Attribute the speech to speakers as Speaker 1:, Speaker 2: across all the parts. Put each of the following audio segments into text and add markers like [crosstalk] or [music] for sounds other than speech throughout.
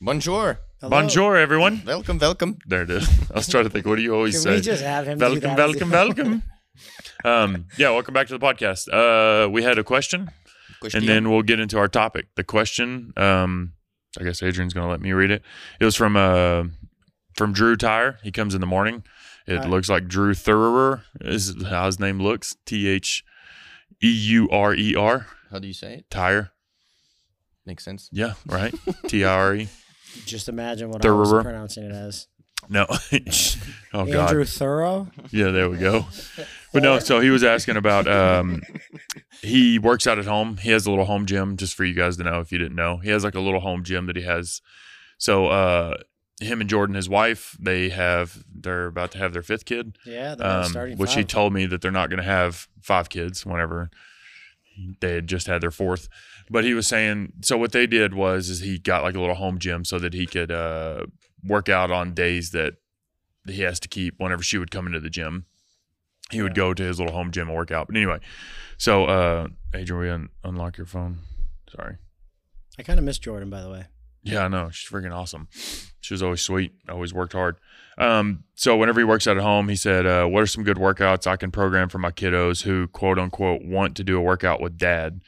Speaker 1: Bonjour.
Speaker 2: Hello.
Speaker 3: Bonjour, everyone.
Speaker 1: Welcome, welcome.
Speaker 3: There it is. [laughs] I was trying to think, what do you always
Speaker 2: Can
Speaker 3: say?
Speaker 2: we just have him do
Speaker 3: welcome,
Speaker 2: that?
Speaker 3: welcome, welcome. Um, yeah, welcome back to the podcast. Uh, we had a question,
Speaker 1: Question.
Speaker 3: and then we'll get into our topic. The question, um, I guess Adrian's going to let me read it. It was from uh, from Drew Tire. He comes in the morning. It
Speaker 2: Uh,
Speaker 3: looks like Drew Thurer is how his name looks. T H E U R E R.
Speaker 1: How do you say it?
Speaker 3: Tire.
Speaker 1: Makes sense.
Speaker 3: Yeah, right. T I R E.
Speaker 2: Just imagine what I was
Speaker 3: Thorough.
Speaker 2: pronouncing it as.
Speaker 3: No. [laughs] oh God.
Speaker 2: Andrew Thorough.
Speaker 3: Yeah, there we go. But no, so he was asking about um he works out at home. He has a little home gym just for you guys to know if you didn't know. He has like a little home gym that he has. So uh him and Jordan, his wife, they have they're about to have their fifth kid.
Speaker 2: Yeah, they're
Speaker 3: Um,
Speaker 2: starting.
Speaker 3: which he told me that they're not going to have five kids whenever they had just had their fourth. But he was saying so what they did was is he got like a little home gym so that he could uh work out on days that he has to keep whenever she would come into the gym. He would go to his little home gym and work out. But anyway, so uh Adrian, we un- unlock your phone. Sorry.
Speaker 2: I kind of miss Jordan, by the way.
Speaker 3: Yeah, I know. She's freaking awesome. She was always sweet. Always worked hard. Um, so whenever he works out at home, he said, uh, "What are some good workouts I can program for my kiddos who quote unquote want to do a workout with dad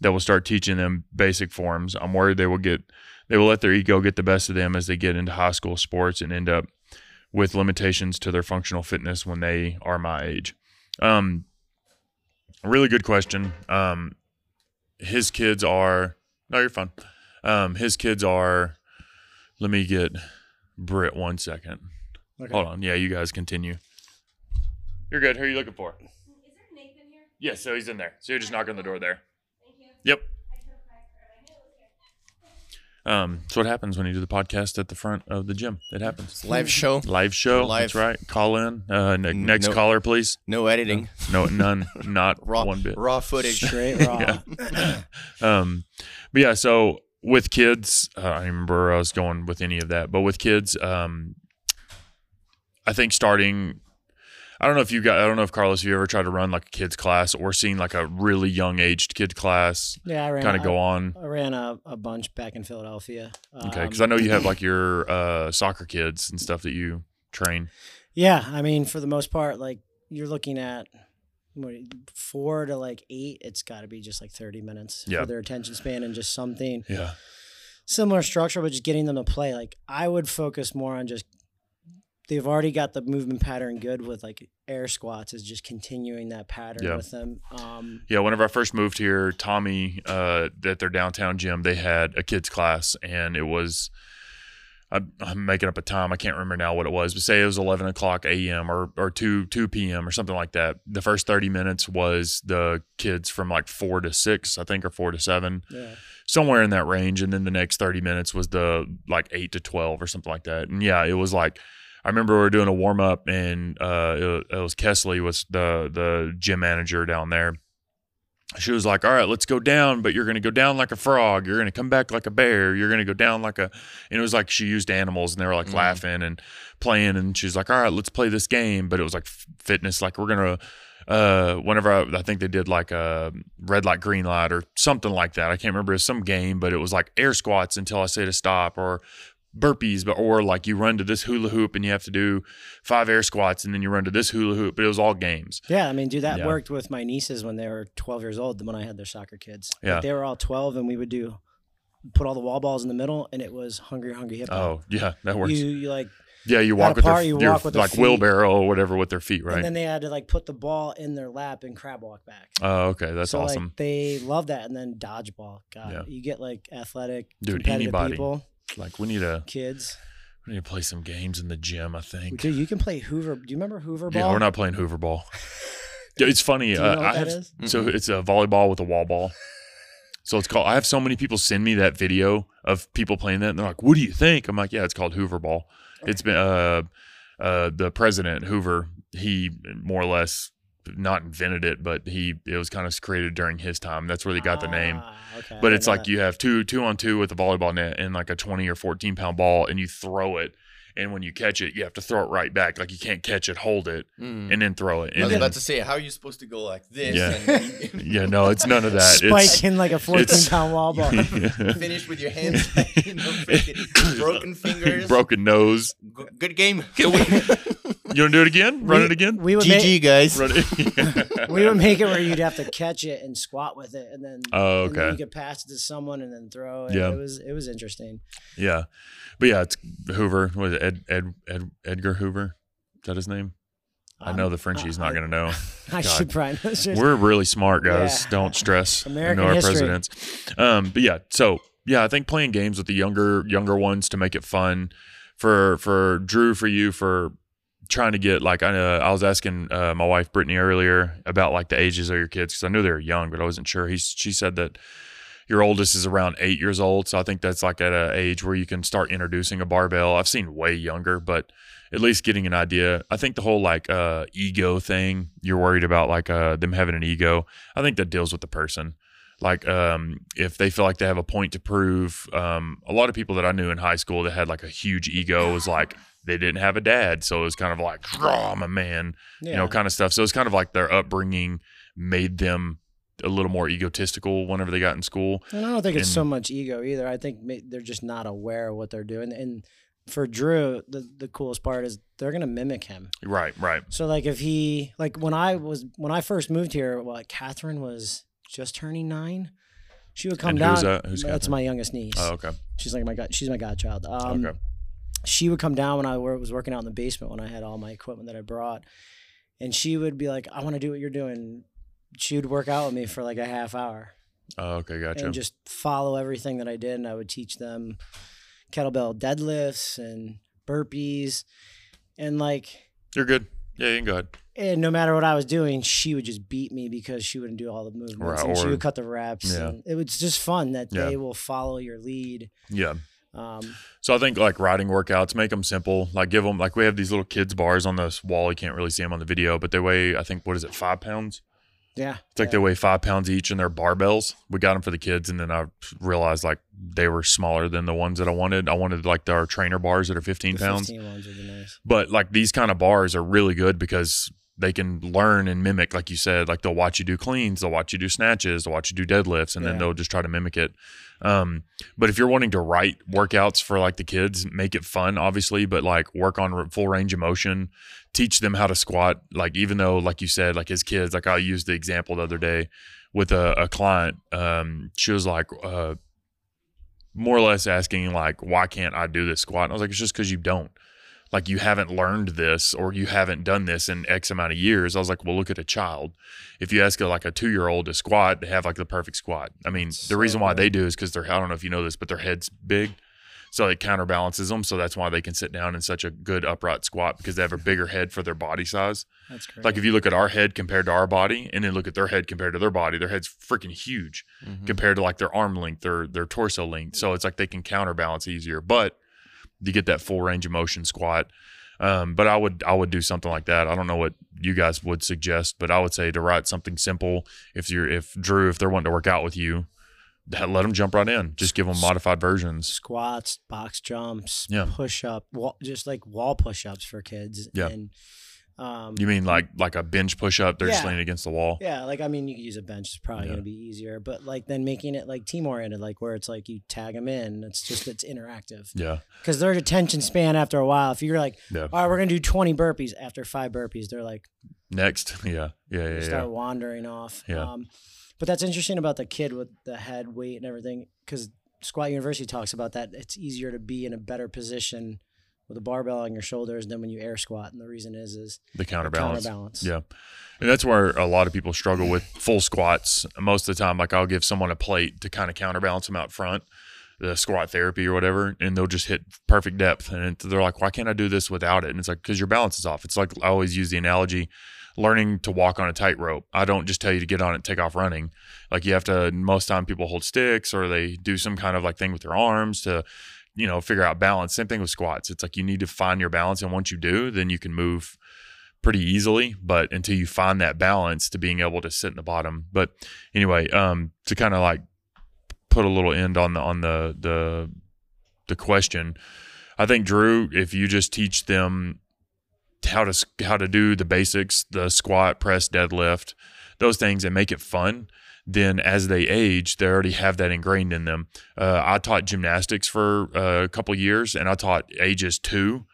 Speaker 3: that will start teaching them basic forms? I'm worried they will get they will let their ego get the best of them as they get into high school sports and end up with limitations to their functional fitness when they are my age." Um, really good question. Um, his kids are no, you're fine. Um, his kids are. Let me get Britt one second.
Speaker 2: Okay.
Speaker 3: Hold on. Yeah, you guys continue. You're good. Who are you looking for?
Speaker 4: Is there Nathan here?
Speaker 3: Yes, so he's in there. So you're just knocking on the door there.
Speaker 4: Thank you.
Speaker 3: Yep.
Speaker 4: I took my card. I knew it was here.
Speaker 3: Um, that's what happens when you do the podcast at the front of the gym. It happens.
Speaker 1: Live show.
Speaker 3: Live show.
Speaker 1: Live.
Speaker 3: That's right. Call in. Uh, ne-
Speaker 1: N-
Speaker 3: next
Speaker 1: no-
Speaker 3: caller, please.
Speaker 1: No editing.
Speaker 3: No, none. [laughs] Not
Speaker 1: Raw.
Speaker 3: one bit.
Speaker 1: Raw footage.
Speaker 2: Straight [laughs] raw. [laughs]
Speaker 3: um, but yeah, so with kids, uh, I remember I was going with any of that, but with kids, um, I think starting, I don't know if you got, I don't know if Carlos, you ever tried to run like a kids class or seen like a really young aged kid class
Speaker 2: Yeah, I ran.
Speaker 3: kind of go on.
Speaker 2: I ran a, a bunch back in Philadelphia.
Speaker 3: Okay. Cause
Speaker 2: Um,
Speaker 3: I know you have [clears throat] like your, uh, soccer kids and stuff that you train.
Speaker 2: Yeah, I mean, for the most part, like you're looking at four to like eight. It's got to be just like thirty minutes
Speaker 3: Yeah.
Speaker 2: for their attention span and just something
Speaker 3: Yeah.
Speaker 2: similar structure, but just getting them to play. Like I would focus more on just they've already got the movement pattern good with like air squats is just continuing that pattern
Speaker 3: Yeah.
Speaker 2: with them. Um,
Speaker 3: Yeah, whenever I first moved here, Tommy uh, at their downtown gym, they had a kids class, and it was. I'm, I'm making up a time. I can't remember now what it was, but say it was 11 o'clock a.m. or or 2 2 p.m. or something like that. The first 30 minutes was the kids from like four to six, I think, or four to seven,
Speaker 2: yeah.
Speaker 3: somewhere in that range, and then the next 30 minutes was the like eight to 12 or something like that. And yeah, it was like. I remember we were doing a warm up, and uh, it, was Kesley was the the gym manager down there, she was like, "All right, let's go down, but you're going to go down like a frog. You're going to come back like a bear. You're going to go down like a." And it was like she used animals, and they were like
Speaker 1: Mhm.
Speaker 3: laughing and playing. And she's like, "All right, let's play this game." But it was like fitness. Like we're gonna. Uh, whenever I, I think they did like a red light, green light, or something like that. I can't remember. It was some game, but it was like air squats until I say to stop, or burpees, but or like you run to this hula hoop and you have to do five air squats, and then you run to this hula hoop. But it was all games.
Speaker 2: Yeah, I mean, dude, that
Speaker 3: Yeah.
Speaker 2: worked with my nieces when they were 12 years old. When I had their soccer kids, Like,
Speaker 3: Yeah.
Speaker 2: they were all 12, and we would do put all the wall balls in the middle, and it was hungry, hungry hip.
Speaker 3: Oh, yeah, that works.
Speaker 2: You, you like,
Speaker 3: Yeah, you walk with
Speaker 2: park,
Speaker 3: their,
Speaker 2: you
Speaker 3: your,
Speaker 2: walk with their
Speaker 3: like
Speaker 2: feet.
Speaker 3: wheelbarrow or whatever with their feet, right?
Speaker 2: and then they had to like put the ball in their lap and crab walk back.
Speaker 3: oh, okay, that's
Speaker 2: so
Speaker 3: awesome.
Speaker 2: like they love that, and then dodgeball. God,
Speaker 3: Yeah.
Speaker 2: you get like athletic,
Speaker 3: Dude,
Speaker 2: competitive
Speaker 3: anybody.
Speaker 2: people,
Speaker 3: Like, we need to
Speaker 2: kids.
Speaker 3: we need to play some games in the gym. I think.
Speaker 2: Dude, you can play Hoover. Do you remember Hoover ball?
Speaker 3: Yeah, we're not playing Hoover ball. [laughs] It's funny.
Speaker 2: Do you
Speaker 3: uh,
Speaker 2: know what
Speaker 3: I
Speaker 2: that
Speaker 3: have,
Speaker 2: is?
Speaker 3: So it's a volleyball with a wall ball. So it's called. I have so many people send me that video of people playing that, and they're like, "What do you think?" I'm like, "Yeah, it's called Hoover ball." It's been uh, uh, the president Hoover. He more or less not invented it, but he it was kind of created during his time. That's where they got the name.
Speaker 2: Ah, okay,
Speaker 3: But
Speaker 2: didn't
Speaker 3: it's like
Speaker 2: that.
Speaker 3: you have two two on two with a volleyball net and like a twenty or fourteen pound ball, and you throw it. And when you catch it, you have to throw it right back. Like you can't catch it, hold it,
Speaker 1: Mm.
Speaker 3: and then throw it.
Speaker 1: I was
Speaker 3: then,
Speaker 1: about to say, how are you supposed to go like this?
Speaker 3: Yeah.
Speaker 1: And [laughs]
Speaker 3: yeah, no, it's none of that.
Speaker 2: spike
Speaker 3: It's
Speaker 2: in like a 14 pound wall ball. [laughs]
Speaker 1: finish with your hands, [laughs] you know, broken fingers.
Speaker 3: broken nose.
Speaker 1: G- Good game.
Speaker 3: You want to do it again? Run
Speaker 2: We-
Speaker 3: it again.
Speaker 2: We would
Speaker 1: GG,
Speaker 2: make,
Speaker 1: guys.
Speaker 3: Run it. [laughs]
Speaker 2: we would make it where you'd have to catch it and squat with it, and then
Speaker 3: Oh,
Speaker 2: and then you could pass it to someone and then throw it.
Speaker 3: Yeah.
Speaker 2: it was it was interesting.
Speaker 3: Yeah, but yeah, it's Hoover. Was it Ed, Ed, Ed Edgar Hoover? Is that his name? I know the Frenchie's
Speaker 2: I-
Speaker 3: not going to know. [laughs]
Speaker 2: I should probably know. It's
Speaker 3: We're really smart guys.
Speaker 2: Yeah.
Speaker 3: Don't stress. We
Speaker 2: American
Speaker 3: know our
Speaker 2: history.
Speaker 3: presidents. Um, but yeah, so yeah, I think playing games with the younger younger ones to make it fun for for Drew for you for trying to get like I uh, I was asking uh, my wife Brittany earlier about like the ages of your kids because I knew they were young, but I wasn't sure. He's she said that your oldest is around eight years old, so I think that's like at an age where you can start introducing a barbell. I've seen way younger, but at least getting an idea. I think the whole like uh, ego thing, you're worried about like uh, them having an ego. I think that deals with the person. Like um, if they feel like they have a point to prove, um, a lot of people that I knew in high school that had like a huge ego was like they didn't have a dad, so it was kind of like, I'm a man,
Speaker 2: yeah.
Speaker 3: you know, kind of stuff. So it's kind of like their upbringing made them a little more egotistical whenever they got in school.
Speaker 2: And I don't think it's so much ego either. I think they're just not aware of what they're doing. And for Drew, the, the coolest part is they're gonna mimic him.
Speaker 3: Right, right.
Speaker 2: So like if he like when I was when I first moved here, what Catherine was just turning nine. She would come
Speaker 3: And
Speaker 2: down.
Speaker 3: who's that? Who's
Speaker 2: That's
Speaker 3: Catherine?
Speaker 2: my youngest niece.
Speaker 3: Oh, okay.
Speaker 2: She's like my god. She's my godchild. Um,
Speaker 3: okay.
Speaker 2: She would come down when I was working out in the basement when I had all my equipment that I brought, and she would be like, "I want to do what you're doing." She would work out with me for like a half hour
Speaker 3: Oh, okay. Gotcha.
Speaker 2: and just follow everything that I did. And I would teach them kettlebell deadlifts and burpees. And like,
Speaker 3: You're good. Yeah, you can go ahead.
Speaker 2: and no matter what I was doing, she would just beat me because she wouldn't do all the movements.
Speaker 3: Right,
Speaker 2: and she would cut the reps.
Speaker 3: Yeah.
Speaker 2: And it was just fun that
Speaker 3: Yeah.
Speaker 2: they will follow your lead.
Speaker 3: Yeah.
Speaker 2: Um,
Speaker 3: So I think like riding workouts, make them simple. Like give them like we have these little kids bars on this wall. You can't really see them on the video, but they weigh I think what is it five pounds?
Speaker 2: yeah.
Speaker 3: It's like
Speaker 2: yeah.
Speaker 3: they weigh five pounds each, and they're barbells. We got them for the kids, and then I realized like they were smaller than the ones that I wanted. I wanted like our trainer bars that are fifteen
Speaker 2: The
Speaker 3: pounds.
Speaker 2: 15 ones would be nice.
Speaker 3: But like these kind of bars are really good because they can learn and mimic, like you said, like they'll watch you do cleans, they'll watch you do snatches, they'll watch you do deadlifts, and then they'll just try to mimic it. Um, but if you're wanting to write workouts for like the kids, make it fun, obviously, but like work on full range of motion, teach them how to squat. Like even though, like you said, like his kids, like I used the example the other day with a, a client. Um, she was like, uh, more or less asking like, why can't I do this squat? And I was like, it's just because you don't like you haven't learned this or you haven't done this in X amount of years. I was like, well, look at a child. If you ask a, like a two year old to squat, they have like the perfect squat. I mean, the reason why they do is because they're, I don't know if you know this, but their head's big. So it counterbalances them. So that's why they can sit down in such a good upright squat because they have a bigger head for their body size.
Speaker 2: That's great.
Speaker 3: Like if you look at our head compared to our body and then look at their head compared to their body, their head's freaking huge
Speaker 1: Mhm.
Speaker 3: compared to like their arm length or their torso length. So it's like they can counterbalance easier, but you get that full range of motion squat. Um, but I would I would do something like that. I don't know what you guys would suggest, but I would say to write something simple. If you're if Drew if they're wanting to work out with you, that- let them jump right in. Just give them modified versions.
Speaker 2: squats, box jumps,
Speaker 3: Yeah.
Speaker 2: push up, wall, just like wall push ups for kids.
Speaker 3: Yeah.
Speaker 2: And, um,
Speaker 3: You mean like like a bench push up? They're just leaning against the wall.
Speaker 2: yeah, like I mean, you could use a bench. It's probably
Speaker 3: Yeah.
Speaker 2: gonna be easier, but like then making it like team oriented, like where it's like you tag them in. It's just it's interactive
Speaker 3: Yeah,
Speaker 2: because their attention span after a while. If you're like,
Speaker 3: yeah.
Speaker 2: all right, we're gonna do 20 burpees after five burpees, they're like
Speaker 3: Next, [laughs] yeah, yeah,
Speaker 2: they
Speaker 3: yeah,
Speaker 2: start
Speaker 3: yeah.
Speaker 2: wandering off.
Speaker 3: Yeah.
Speaker 2: Um, but that's interesting about the kid with the head weight and everything because Squat University talks about that. It's easier to be in a better position with a barbell on your shoulders than when you air squat. And the reason is is
Speaker 3: The counterbalance.
Speaker 2: counterbalance.
Speaker 3: Yeah. And that's where a lot of people struggle with full squats. Most of the time, like I'll give someone a plate to kind of counterbalance them out front, the squat therapy or whatever, and they'll just hit perfect depth. And they're like, why can't I do this without it? And it's like, because your balance is off. It's like I always use the analogy learning to walk on a tightrope. I don't just tell you to get on it and take off running. Like you have to, most time people hold sticks or they do some kind of like thing with their arms to, you know, figure out balance. Same thing with squats. It's like you need to find your balance. And once you do, then you can move pretty easily. But until you find that balance to being able to sit in the bottom. But anyway, um, to kind of like put a little end on the on the the the question, I think Drew, if you just teach them how to how to do the basics, the squat, press, deadlift, those things, and make it fun. Then, as they age, they already have that ingrained in them. Uh, I taught gymnastics for uh, a couple years, and I taught ages two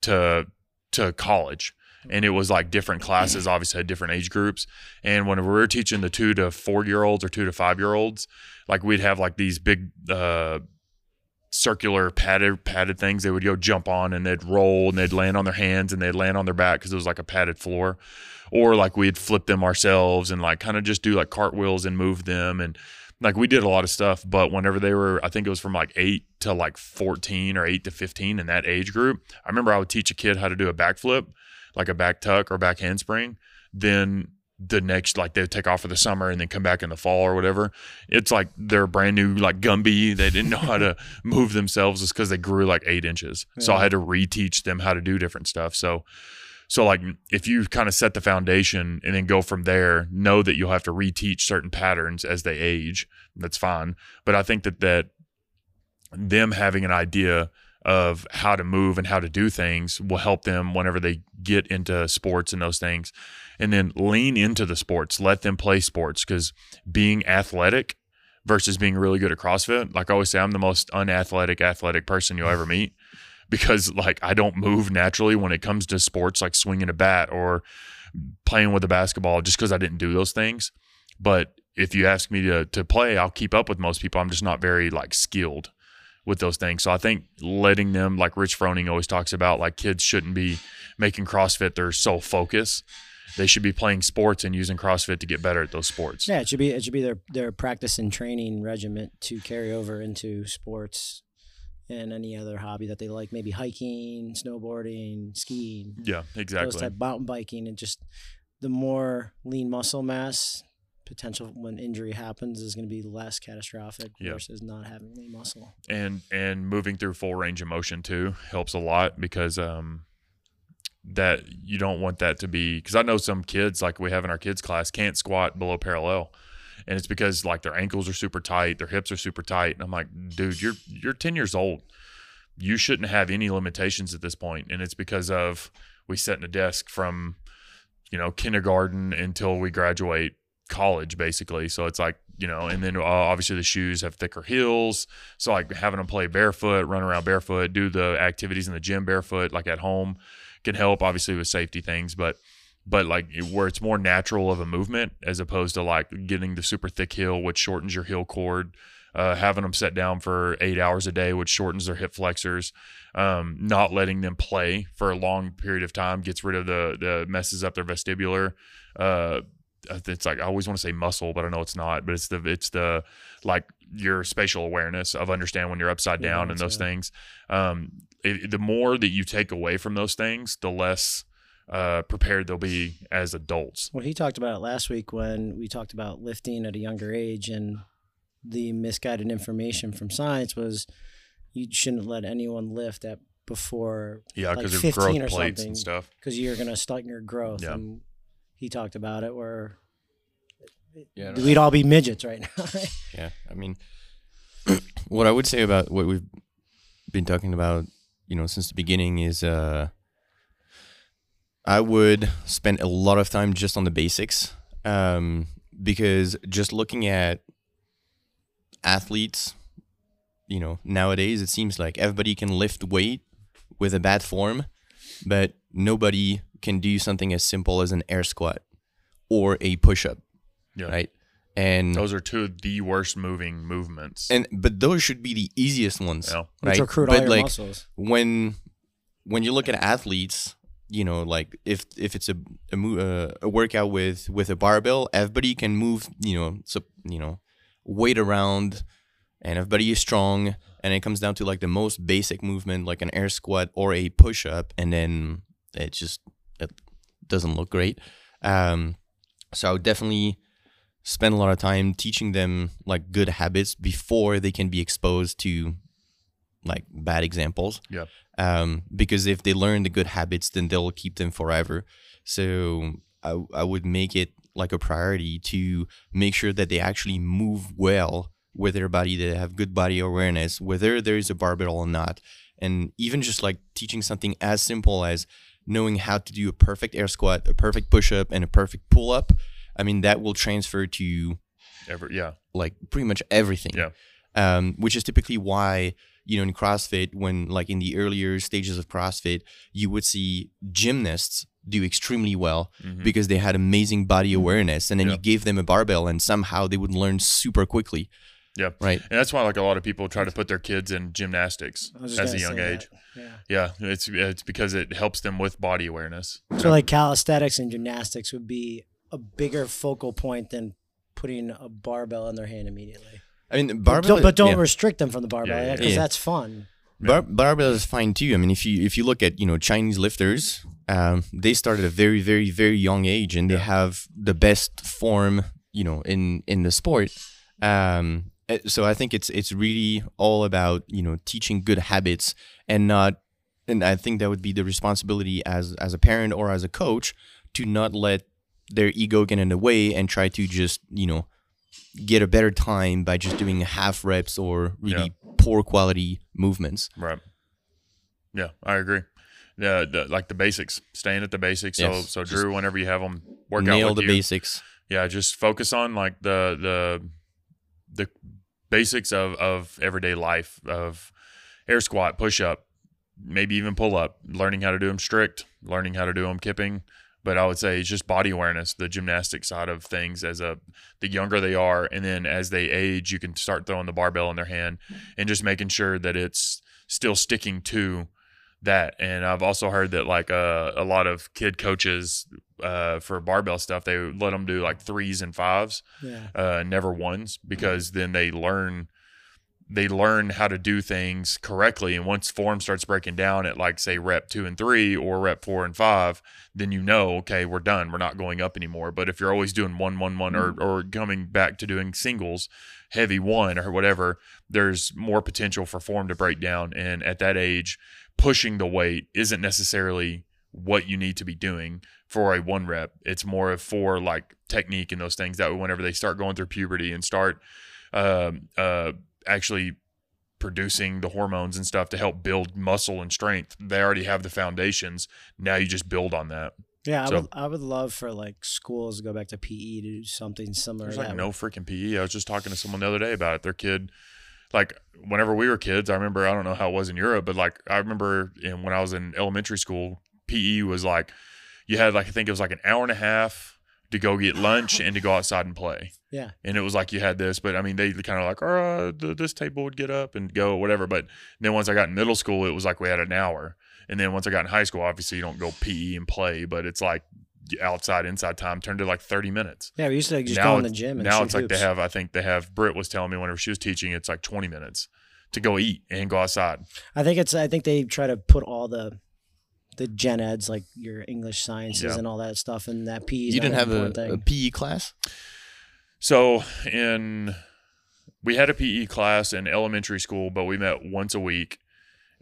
Speaker 3: to to college, and it was like different classes. [clears throat] Obviously, had different age groups. And whenever we were teaching the two to four year olds or two to five year olds, like we'd have like these big. Uh, circular padded padded things they would go jump on and they'd roll and they'd land on their hands and they'd land on their back because it was like a padded floor or like we'd flip them ourselves and like kind of just do like cartwheels and move them and like we did a lot of stuff but whenever they were i think it was from like 8 to like 14 or 8 to 15 in that age group i remember i would teach a kid how to do a backflip like a back tuck or back handspring. Then the next like they would take off for the summer and then come back in the fall or whatever. It's like they're brand new like gumby. They didn't know how to [laughs] move themselves. Just because they grew like eight inches. So i had to reteach them how to do different stuff. So so like if you kind of set the foundation and then go from there know that you'll have to reteach certain patterns as they age that's fine. But i think that that them having an idea of how to move and how to do things will help them whenever they get into sports and those things. And then lean into the sports let them play sports because being athletic versus being really good at crossfit like i always say i'm the most unathletic athletic person you'll ever meet because like i don't move naturally when it comes to sports like swinging a bat or playing with a basketball just because i didn't do those things but if you ask me to, to play i'll keep up with most people i'm just not very like skilled with those things. So I think letting them, like Rich Froning always talks about, like kids shouldn't be making CrossFit their sole focus. They should be playing sports and using CrossFit to get better at those sports.
Speaker 2: Yeah, it should be it should be their their practice and training regiment to carry over into sports and any other hobby that they like, maybe hiking, snowboarding, skiing,
Speaker 3: Yeah, exactly.
Speaker 2: those type mountain biking, and just the more lean muscle mass potential when injury happens is going to be less catastrophic
Speaker 3: Yeah.
Speaker 2: versus not having lean muscle.
Speaker 3: and and moving through full range of motion too helps a lot because um that you don't want that to be because I know some kids like we have in our kids class can't squat below parallel and it's because like their ankles are super tight their hips are super tight and I'm like dude you're you're 10 years old. You shouldn't have any limitations at this point. and it's because of we sit in a desk from you know kindergarten until we graduate college basically. So it's like you know and then uh, obviously the shoes have thicker heels. So like having them play barefoot run around barefoot do the activities in the gym barefoot like at home can help obviously with safety things. But but like where it's more natural of a movement as opposed to like getting the super thick heel which shortens your heel cord uh, having them set down for eight hours a day which shortens their hip flexors um, not letting them play for a long period of time gets rid of the the messes up their vestibular uh, it's like I always want to say muscle, but I know it's not. But it's the it's the like your spatial awareness of understand when you're upside
Speaker 2: Yeah,
Speaker 3: down and those
Speaker 2: it.
Speaker 3: things. Um, it, the more that you take away from those things, the less uh, prepared they'll be as adults.
Speaker 2: Well, he talked about it last week when we talked about lifting at a younger age, and the misguided information from science was you shouldn't let anyone lift at before
Speaker 3: Yeah,
Speaker 2: Like
Speaker 3: because of growth
Speaker 2: or
Speaker 3: plates and stuff.
Speaker 2: because you're gonna stunt your growth.
Speaker 3: Yeah.
Speaker 2: And he talked about it where
Speaker 5: Yeah,
Speaker 2: we'd all be midgets right now. [laughs]
Speaker 5: Yeah, I mean, [clears throat] what I would say about what we've been talking about, you know, since the beginning is, uh, I would spend a lot of time just on the basics, um, because just looking at athletes, you know, nowadays it seems like everybody can lift weight with a bad form, but nobody can do something as simple as an air squat or a push up,
Speaker 3: Yeah,
Speaker 5: right? And
Speaker 3: those are two of the worst moving movements.
Speaker 5: and but those should be the easiest ones
Speaker 3: Yeah.
Speaker 2: Which
Speaker 5: right
Speaker 2: recruit all
Speaker 5: but
Speaker 2: your
Speaker 5: like
Speaker 2: muscles.
Speaker 5: when when you look at athletes you know like if if it's a a, uh, a workout with with a barbell everybody can move you know so you know weight around and everybody is strong. And it comes down to like the most basic movement like an air squat or a push up and then it just it doesn't look great. Um so I would definitely spend a lot of time teaching them like good habits before they can be exposed to like bad examples.
Speaker 3: Yeah.
Speaker 5: Um, because if they learn the good habits, then they'll keep them forever. So I, I would make it like a priority to make sure that they actually move well with their body, that they have good body awareness, whether there is a barbell or not. And even just like teaching something as simple as knowing how to do a perfect air squat, a perfect push up, and a perfect pull up. I mean, that will transfer to
Speaker 3: Ever, yeah,
Speaker 5: like pretty much everything.
Speaker 3: Yeah.
Speaker 5: Um, which is typically why you know in CrossFit, when like in the earlier stages of CrossFit, you would see gymnasts do extremely well
Speaker 3: Mhm.
Speaker 5: because they had amazing body awareness, and then
Speaker 3: Yeah.
Speaker 5: you gave them a barbell, and somehow they would learn super quickly.
Speaker 3: Yeah.
Speaker 5: Right.
Speaker 3: and that's why like a lot of people try to put their kids in gymnastics
Speaker 2: I was just
Speaker 3: as a young age.
Speaker 2: that. Yeah.
Speaker 3: Yeah, it's it's because it helps them with body awareness.
Speaker 2: So like calisthenics and gymnastics would be a bigger focal point than putting a barbell in their hand immediately.
Speaker 5: I mean,
Speaker 2: But
Speaker 5: barbell,
Speaker 2: don't, but don't
Speaker 5: yeah.
Speaker 2: restrict them from the barbell
Speaker 3: Yeah, yeah,
Speaker 2: because
Speaker 5: yeah.
Speaker 2: that's fun.
Speaker 5: Bar- barbell is fine too. I mean, if you if you look at you know Chinese lifters, um, they start at a very very very young age, and they have the best form you know in in the sport. Um, eh, so I think it's it's really all about you know teaching good habits and not. And I think that would be the responsibility as as a parent or as a coach to not let their ego get in the way and try to just you know get a better time by just doing half reps or really poor quality movements.
Speaker 3: Right. Yeah, I agree. Yeah, the, like the basics, staying at the basics. So,
Speaker 5: Yes,
Speaker 3: so
Speaker 5: just
Speaker 3: Drew, whenever you have them work out with
Speaker 5: the
Speaker 3: you,
Speaker 5: basics.
Speaker 3: yeah, just focus on like the the the basics of of everyday life of air squat, push up, maybe even pull up, learning how to do them strict, learning how to do them kipping. But I would say it's just body awareness, the gymnastic side of things. As a the younger they are, and then as they age, you can start throwing the barbell in their hand and just making sure that it's still sticking to that. And I've also heard that like uh, a lot of kid coaches uh, for barbell stuff, they let them do like threes and fives,
Speaker 2: Yeah.
Speaker 3: uh, never ones, because then they learn they learn how to do things correctly. And once form starts breaking down at like say rep two and three or rep four and five, then you know, okay, we're done. We're not going up anymore. But if you're always doing one, one, one, or or coming back to doing singles, heavy one or whatever, there's more potential for form to break down. And at that age, pushing the weight isn't necessarily what you need to be doing for a one rep. It's more of for like technique and those things that whenever they start going through puberty and start um, uh, actually producing the hormones and stuff to help build muscle and strength, they already have the foundations. Now you just build on that.
Speaker 2: Yeah, I
Speaker 3: So-
Speaker 2: would I would love for like schools to go back to PE to do something similar.
Speaker 3: There's like no freaking PE. I was just talking to someone the other day about it. Their kid, like whenever we were kids, I remember I don't know how it was in Europe, but like I remember in, when I was in elementary school, PE was like you had like I think it was like an hour and a half to go get lunch and to go outside and play.
Speaker 2: Yeah.
Speaker 3: And it was like you had this, but I mean they kind of like, oh, th- this table would get up and go whatever. But then once I got in middle school, it was like we had an hour. And then once I got in high school, obviously you don't go PE and play, but it's like outside inside time turned to like 30 minutes
Speaker 2: Yeah, we used to like, just
Speaker 3: now
Speaker 2: go in the gym and
Speaker 3: now it's like they have i think they have britt was telling me whenever she was teaching it's like 20 minutes to go eat and go outside
Speaker 2: I think it's. I think they try to put all the the gen eds like your English sciences
Speaker 3: Yeah.
Speaker 2: and all that stuff and that PE.
Speaker 5: You didn't have a,
Speaker 2: important
Speaker 5: a. PE class?
Speaker 3: so in we had a pe class in elementary school but we met once a week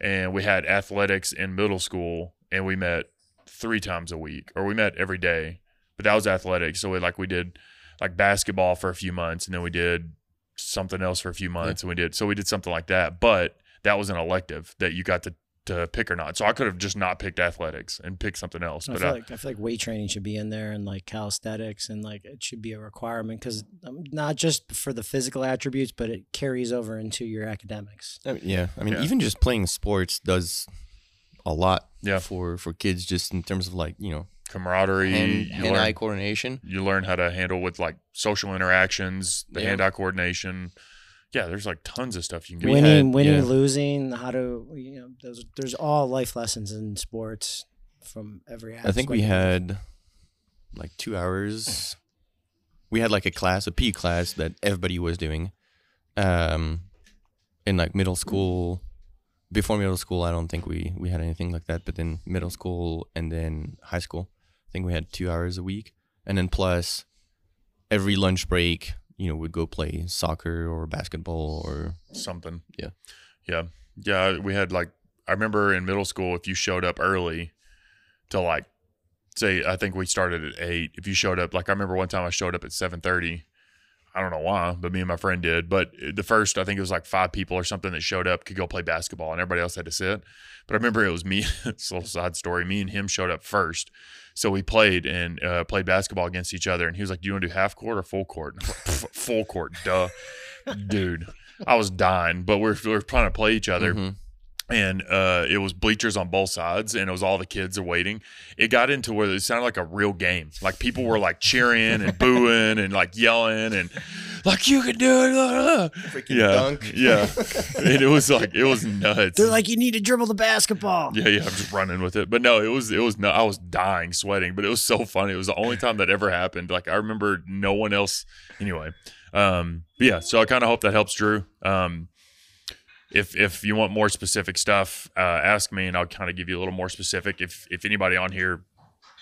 Speaker 3: and we had athletics in middle school and we met three times a week or we met every day but that was athletics so we like we did like basketball for a few months and then we did something else for a few months and we did so we did something like that but that was an elective that you got to to pick or not so i could have just not picked athletics and picked something else
Speaker 2: I
Speaker 3: but
Speaker 2: feel
Speaker 3: I,
Speaker 2: like I feel like weight training should be in there and like calisthenics and like it should be a requirement because um, not just for the physical attributes, but it carries over into your academics.
Speaker 5: I mean, yeah. I mean,
Speaker 3: Yeah.
Speaker 5: even just playing sports does a lot
Speaker 3: Yeah.
Speaker 5: for, for kids just in terms of like, you know,
Speaker 3: camaraderie
Speaker 5: hand, hand eye coordination.
Speaker 3: you learn how to handle with like social interactions, the
Speaker 5: Yeah.
Speaker 3: hand-eye coordination. Yeah, there's like tons of stuff you can
Speaker 5: We
Speaker 3: get.
Speaker 2: winning,
Speaker 5: had-
Speaker 2: winning,
Speaker 5: yeah.
Speaker 2: losing, how to you know, there's there's all life lessons in sports from every.
Speaker 5: I think we had like two hours. We had like a class, a P class that everybody was doing. Um, in like middle school, before middle school, I don't think we we had anything like that. But then middle school and then high school, I think we had two hours a week, and then plus every lunch break, you know, we'd go play soccer or basketball or
Speaker 3: something.
Speaker 5: Yeah.
Speaker 3: Yeah. Yeah, we had like I remember in middle school if you showed up early to like say I think we started at eight. If you showed up like I remember one time I showed up at seven thirty. I don't know why, but me and my friend did. But the first, I think it was like five people or something that showed up could go play basketball, and everybody else had to sit. But I remember it was me. [laughs] it's a little side story. Me and him showed up first, so we played and uh, played basketball against each other. And he was like, "Do you want to do half court or full court?" Full court, duh, dude. I was dying, but we're we're trying to play each other
Speaker 5: Mhm.
Speaker 3: And uh, it was bleachers on both sides, and it was all the kids are waiting. It got into where it sounded like a real game. Like people were like cheering and booing and like yelling and like you can do it. blah, blah, blah."
Speaker 5: Freaking
Speaker 3: Yeah,
Speaker 5: dunk.
Speaker 3: yeah. [laughs] and it was like it was nuts.
Speaker 2: They're like, you need to dribble the basketball.
Speaker 3: yeah, yeah. I'm just running with it, but no, it was it was no. I was dying, sweating, but it was so funny. It was the only time that ever happened. Like I remember no one else. Anyway, um, yeah. So I kind of hope that helps Drew. Um, if if you want more specific stuff, uh, ask me, and I'll kind of give you a little more specific. If if anybody on here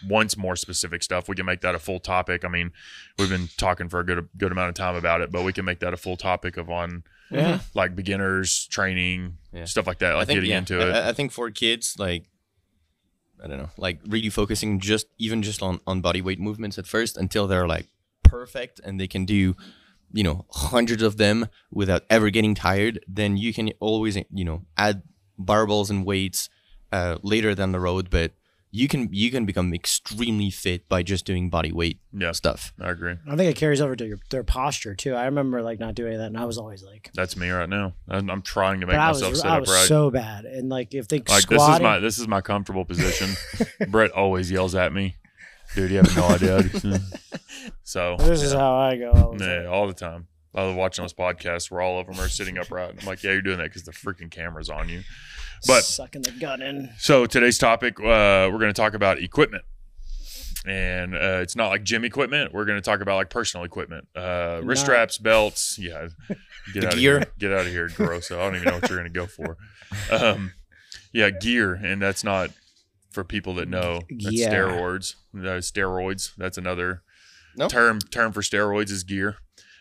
Speaker 3: wants more specific stuff, we can make that a full topic. I mean, we've been talking for a good good amount of time about it, but we can make that a full topic of on
Speaker 2: Yeah.
Speaker 3: like beginners training
Speaker 5: Yeah.
Speaker 3: stuff like that, like
Speaker 5: I think
Speaker 3: getting
Speaker 5: yeah,
Speaker 3: into it.
Speaker 5: I, I think for kids, like I don't know, like really focusing just even just on on body weight movements at first until they're like perfect and they can do you know hundreds of them without ever getting tired. Then you can always you know add barbells and weights uh, later down the road, but you can you can become extremely fit by just doing body weight
Speaker 3: Yeah.
Speaker 5: stuff.
Speaker 3: I agree.
Speaker 2: I think it carries over to your, their posture too. I remember like not doing that, and I was always like,
Speaker 3: That's me right now. I'm, I'm trying to make
Speaker 2: but I
Speaker 3: myself
Speaker 2: was
Speaker 3: sit
Speaker 2: I was
Speaker 3: upright.
Speaker 2: so bad, and like if they
Speaker 3: like this is my this is my comfortable position. [laughs] Brett always yells at me, dude. You have no idea. [laughs] so
Speaker 2: this is how I go. all the
Speaker 3: yeah,
Speaker 2: time.
Speaker 3: all the time. I was watching those podcasts where all of them are sitting upright. I'm like, yeah, you're doing that because the freaking camera's on you. But
Speaker 2: sucking the gun in.
Speaker 3: So today's topic, uh, we're going to talk about equipment, and uh, it's not like gym equipment. We're going to talk about like personal equipment, uh, wrist
Speaker 2: Not-
Speaker 3: straps, belts. Yeah, get
Speaker 5: The
Speaker 3: out
Speaker 5: gear.
Speaker 3: Of here. Get out of here, gross. I don't even know what you're going to go for. [laughs] Um, yeah, gear, and that's not for people that know. That's
Speaker 2: Yeah.
Speaker 3: steroids. No, steroids. That's another
Speaker 5: No.
Speaker 3: term. Term for steroids is gear.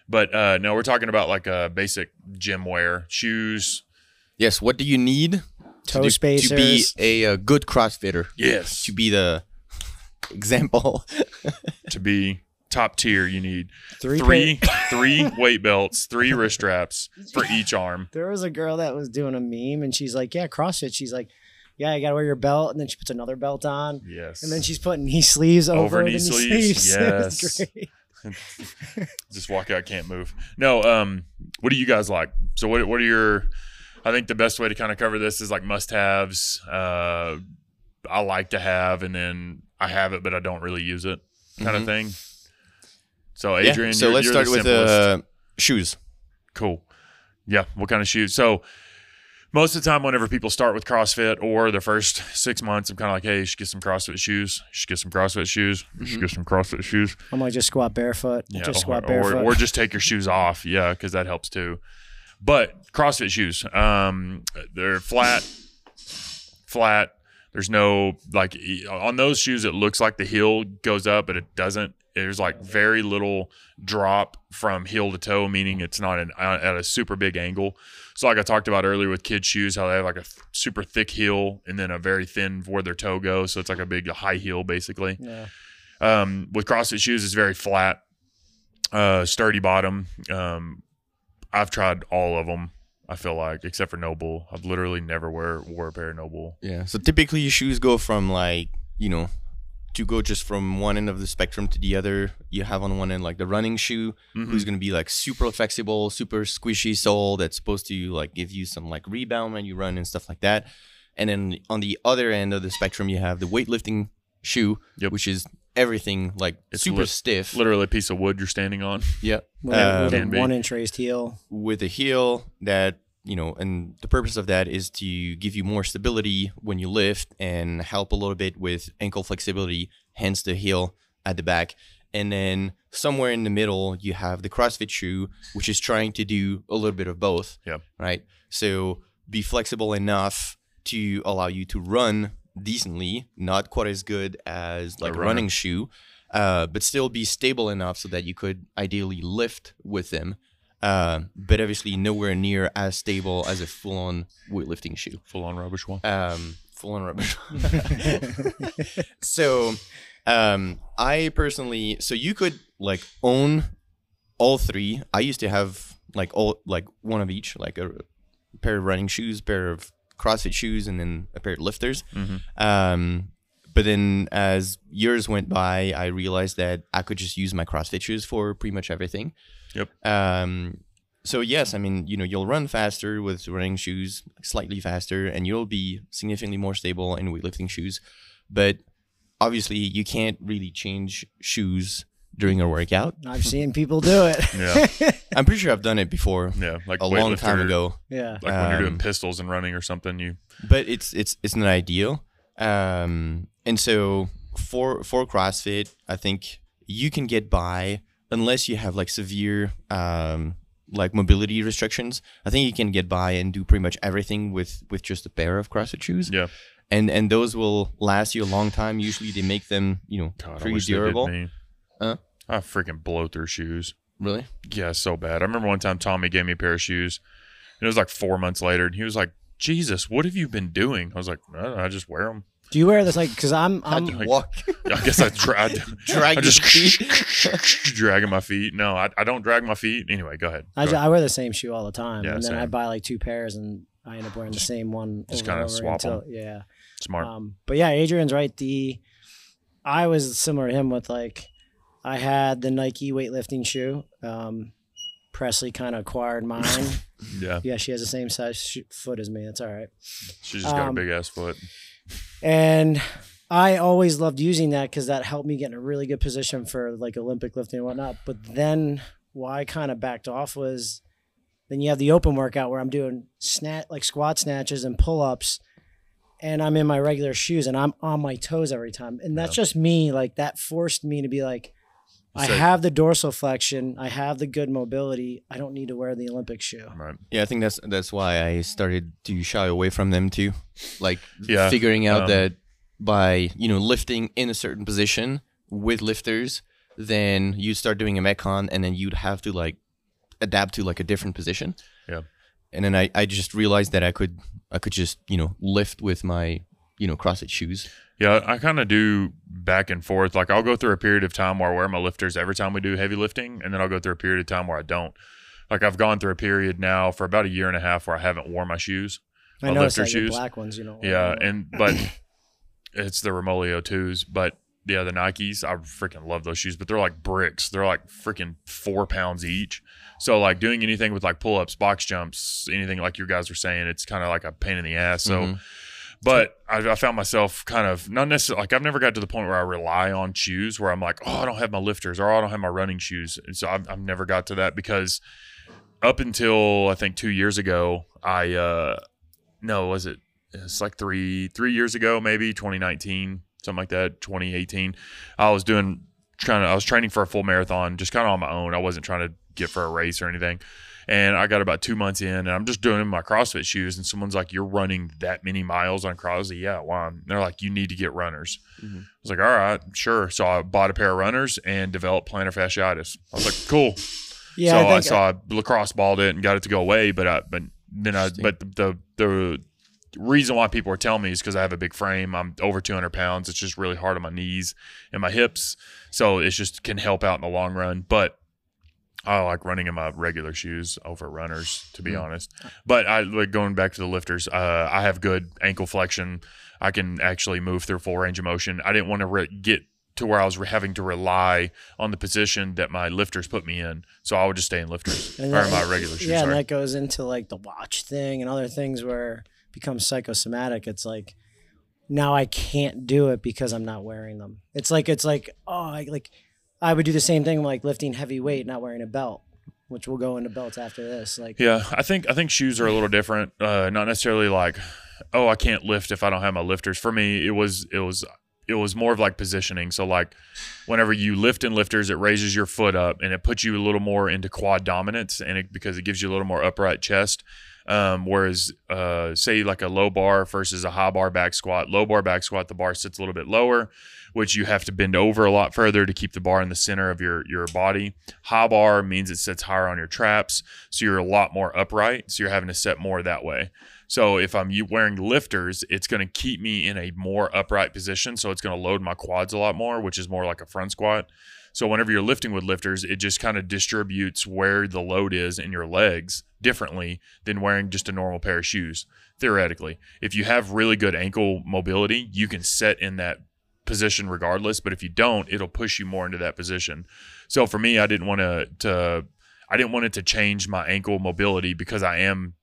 Speaker 3: But uh, no, we're talking about like uh, basic gym wear, shoes.
Speaker 5: Yes, what do you need
Speaker 2: Toe
Speaker 5: to, do-
Speaker 2: spacers.
Speaker 5: to be a, uh good CrossFitter?
Speaker 3: Yes,
Speaker 5: To be the [laughs] example. [laughs]
Speaker 3: to be top tier, you need
Speaker 2: three.
Speaker 3: three
Speaker 2: pa- [laughs]
Speaker 3: three weight belts, three wrist straps for each arm.
Speaker 2: there was a girl that was doing a meme, and she's like, "Yeah, CrossFit." She's like, "Yeah, you got to wear your belt," and then she puts another belt on,
Speaker 3: Yes.
Speaker 2: and then she's putting knee sleeves over,
Speaker 3: Over
Speaker 2: the
Speaker 3: knee
Speaker 2: knee
Speaker 3: sleeves,
Speaker 2: sleeves. [laughs] It was
Speaker 3: yes.
Speaker 2: great. [laughs]
Speaker 3: just walk out, can't move. No, um, what do you guys like? So what what are your I think the best way to kind of cover this is like must haves. Uh I like to have and then I have it but I don't really use it kind of
Speaker 5: Mhm.
Speaker 3: thing. So
Speaker 5: Yeah,
Speaker 3: Adrian,
Speaker 5: so
Speaker 3: you're,
Speaker 5: let's
Speaker 3: you're
Speaker 5: start
Speaker 3: the
Speaker 5: with
Speaker 3: simplest.
Speaker 5: uh, shoes.
Speaker 3: Cool. Yeah. What kind of shoes? So most of the time, whenever people start with CrossFit or their first six months, I'm kind of like, hey, you should get some CrossFit shoes. You should get some CrossFit shoes. You should get some CrossFit shoes.
Speaker 2: I'm like, just squat barefoot.
Speaker 3: Yeah.
Speaker 2: just
Speaker 3: or,
Speaker 2: squat
Speaker 3: or,
Speaker 2: barefoot.
Speaker 3: or just take your shoes off. Yeah. Because that helps too. But CrossFit shoes, um, they're flat, flat. There's no like on those shoes. It looks like the heel goes up, but it doesn't. There's like very little drop from heel to toe, meaning it's not an, uh, at a super big angle. So, like I talked about earlier with kids' shoes, how they have like a th- super thick heel and then a very thin where their toe goes. So it's like a big high heel, basically.
Speaker 2: yeah.
Speaker 3: Um, with CrossFit shoes, it's very flat, uh, sturdy bottom. Um, I've tried all of them. I feel like, except for NOBULL, I've literally never wear wore a pair of NOBULL.
Speaker 5: Yeah. So typically your shoes go from like, you know, to go just from one end of the spectrum to the other. You have on one end like the running shoe,
Speaker 3: Mhm.
Speaker 5: who's gonna be like super flexible, super squishy sole that's supposed to like give you some like rebound when you run and stuff like that. And then on the other end of the spectrum, you have the weightlifting shoe,
Speaker 3: Yep.
Speaker 5: which is everything like
Speaker 3: It's
Speaker 5: super
Speaker 3: lit-
Speaker 5: stiff.
Speaker 3: Literally a piece of wood you're standing on.
Speaker 5: Yeah.
Speaker 2: With, a, a one inch raised heel.
Speaker 5: with a heel that you know and the purpose of that is to give you more stability when you lift and help a little bit with ankle flexibility hence the heel at the back and then somewhere in the middle you have the crossfit shoe which is trying to do a little bit of both
Speaker 3: Yep.
Speaker 5: right so be flexible enough to allow you to run decently not quite as good as like a
Speaker 3: runner.
Speaker 5: running shoe uh, but still be stable enough so that you could ideally lift with them uh, but obviously nowhere near as stable as a full-on weightlifting shoe.
Speaker 3: Full on rubbish one.
Speaker 5: Um, full-on rubbish. [laughs] so, um, I personally, so you could like own all three. I used to have like all like one of each, like a pair of running shoes, pair of CrossFit shoes, and then a pair of lifters.
Speaker 3: Mhm.
Speaker 5: Um, but then as years went by, I realized that I could just use my CrossFit shoes for pretty much everything.
Speaker 3: Yep.
Speaker 5: Um, so yes, I mean, you know, you'll run faster with running shoes, slightly faster, and you'll be significantly more stable in weightlifting shoes. But obviously, you can't really change shoes during a workout.
Speaker 2: I've seen people do it. [laughs]
Speaker 3: Yeah. [laughs]
Speaker 5: I'm pretty sure I've done it before,
Speaker 3: Yeah, like
Speaker 5: a long time ago.
Speaker 2: yeah.
Speaker 3: Like when you're doing
Speaker 5: Um,
Speaker 3: pistols and running or something, you
Speaker 5: but it's it's it's not ideal. Um, and so for for CrossFit, I think you can get by unless you have like severe um, like mobility restrictions. I think you can get by and do pretty much everything with with just a pair of CrossFit shoes.
Speaker 3: yeah.
Speaker 5: And and those will last you a long time. Usually they make them you know
Speaker 3: God, I
Speaker 5: pretty durable. Huh?
Speaker 3: I freaking blow through shoes.
Speaker 5: Really?
Speaker 3: Yeah, so bad. I remember one time Tommy gave me a pair of shoes, and it was like four months later, and he was like, "Jesus, what have you been doing?" I was like, I, "I just wear them."
Speaker 2: Do you wear this like? Because I'm I'm
Speaker 3: like-
Speaker 5: Walk. [laughs]
Speaker 3: I guess I tried. [laughs]
Speaker 5: Drag
Speaker 3: I just [laughs]
Speaker 5: feet.
Speaker 3: dragging my feet. No, I, I don't drag my feet. Anyway, go ahead.
Speaker 2: I,
Speaker 3: Go
Speaker 2: ju-
Speaker 3: ahead.
Speaker 2: I wear the same shoe all the time,
Speaker 3: Yeah,
Speaker 2: and then I
Speaker 3: same.
Speaker 2: buy like two pairs, and I end up wearing the same one.
Speaker 3: just
Speaker 2: over and
Speaker 3: kinda
Speaker 2: over
Speaker 3: swap 'em.
Speaker 2: until- Yeah.
Speaker 3: Smart.
Speaker 2: Um, but yeah, Adrian's right. The I was similar to him with like I had the Nike weightlifting shoe. Um, Presley kind of acquired mine.
Speaker 3: yeah,
Speaker 2: yeah, she has the same size sh- foot as me. That's all right.
Speaker 3: she's just got a
Speaker 2: um,
Speaker 3: big ass foot.
Speaker 2: And I always loved using that because that helped me get in a really good position for like Olympic lifting and whatnot. But then why I kind of backed off was then you have the open workout where I'm doing snat like squat snatches and pull ups and I'm in my regular shoes and I'm on my toes every time. And that's just me. Like that forced me to be like, I
Speaker 3: So-
Speaker 2: have the dorsal flexion. I have the good mobility. I don't need to wear the Olympic shoe.
Speaker 3: Right.
Speaker 5: Yeah, I think that's that's why I started to shy away from them too. Like
Speaker 3: Yeah,
Speaker 5: figuring out
Speaker 3: um,
Speaker 5: that by, you know, lifting in a certain position with lifters, then you start doing a metcon and then you'd have to like adapt to like a different position.
Speaker 3: Yeah.
Speaker 5: And then I, I just realized that I could I could just, you know, lift with my, you know, CrossFit shoes.
Speaker 3: Yeah, I kind of do back and forth. Like I'll go through a period of time where I wear my lifters every time we do heavy lifting, and then I'll go through a period of time where I don't. Like I've gone through a period now for about a year and a half where I haven't worn my shoes.
Speaker 2: I
Speaker 3: My
Speaker 2: noticed
Speaker 3: lifter
Speaker 2: that your
Speaker 3: shoes?
Speaker 2: black ones, you know.
Speaker 3: Yeah, and [clears throat] but it's the Romaleos twos, but yeah, the Nikes. I freaking love those shoes, but they're like bricks. They're like freaking four pounds each. So like doing anything with like pull ups, box jumps, anything like you guys were saying, it's kind of like a pain in the ass. So.
Speaker 5: Mhm.
Speaker 3: But I, I found myself kind of not necessarily like I've never got to the point where I rely on shoes where I'm like, oh, I don't have my lifters or oh, I don't have my running shoes. And so I've, I've never got to that because up until I think two years ago, I, uh, no, was it? It's like three, three years ago, maybe 2019, something like that, 2018. I was doing kind of, I was training for a full marathon just kind of on my own. I wasn't trying to get for a race or anything. And I got about two months in, and I'm just doing my CrossFit shoes. And someone's like, "You're running that many miles on CrossFit?" Yeah, why? And they're like, "You need to get runners."
Speaker 5: Mhm.
Speaker 3: I was like, "All right, sure." So I bought a pair of runners and developed plantar fasciitis. I was like, "Cool."
Speaker 2: Yeah,
Speaker 3: so
Speaker 2: I
Speaker 3: I, so I lacrosse balled it and got it to go away. But I, but then I, but the, the the reason why people are telling me is because I have a big frame. I'm over 200 pounds. It's just really hard on my knees and my hips. So it's just can help out in the long run. But I like running in my regular shoes over runners, to be
Speaker 5: Mm.
Speaker 3: honest. But I like going back to the lifters. Uh, I have good ankle flexion. I can actually move through full range of motion. I didn't want to re- get to where I was re- having to rely on the position that my lifters put me in. So I would just stay in lifters [laughs]
Speaker 2: And
Speaker 3: or
Speaker 2: that-
Speaker 3: my regular shoes.
Speaker 2: Yeah, and that goes into like the watch thing and other things where it becomes psychosomatic. It's like now I can't do it because I'm not wearing them. It's like it's like oh, I, like I would do the same thing like lifting heavy weight, not wearing a belt, which we'll go into belts after this. Like
Speaker 3: Yeah, I think I think shoes are a little different. Uh, not necessarily like, oh, I can't lift if I don't have my lifters. For me, it was it was it was more of like positioning. So like, whenever you lift in lifters, it raises your foot up and it puts you a little more into quad dominance, and it, because it gives you a little more upright chest. Um, whereas, uh, say like a low bar versus a high bar back squat, low bar back squat, the bar sits a little bit lower, which you have to bend over a lot further to keep the bar in the center of your your body. High bar means it sits higher on your traps, so you're a lot more upright. So you're having to set more that way. So if I'm wearing lifters, it's going to keep me in a more upright position. So it's going to load my quads a lot more, which is more like a front squat. So whenever you're lifting with lifters, it just kind of distributes where the load is in your legs differently than wearing just a normal pair of shoes. Theoretically, if you have really good ankle mobility, you can set in that position regardless. But if you don't, it'll push you more into that position. So for me, I didn't want to to I didn't want it to change my ankle mobility because I am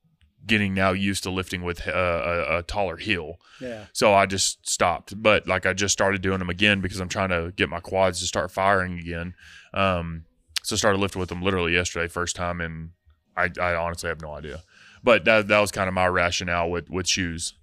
Speaker 3: getting now used to lifting with uh, a, a taller heel.
Speaker 2: Yeah.
Speaker 3: So I just stopped. But like I just started doing them again because I'm trying to get my quads to start firing again. Um, so I started lifting with them literally yesterday, first time, and I, I honestly have no idea. But that that was kind of my rationale with with shoes.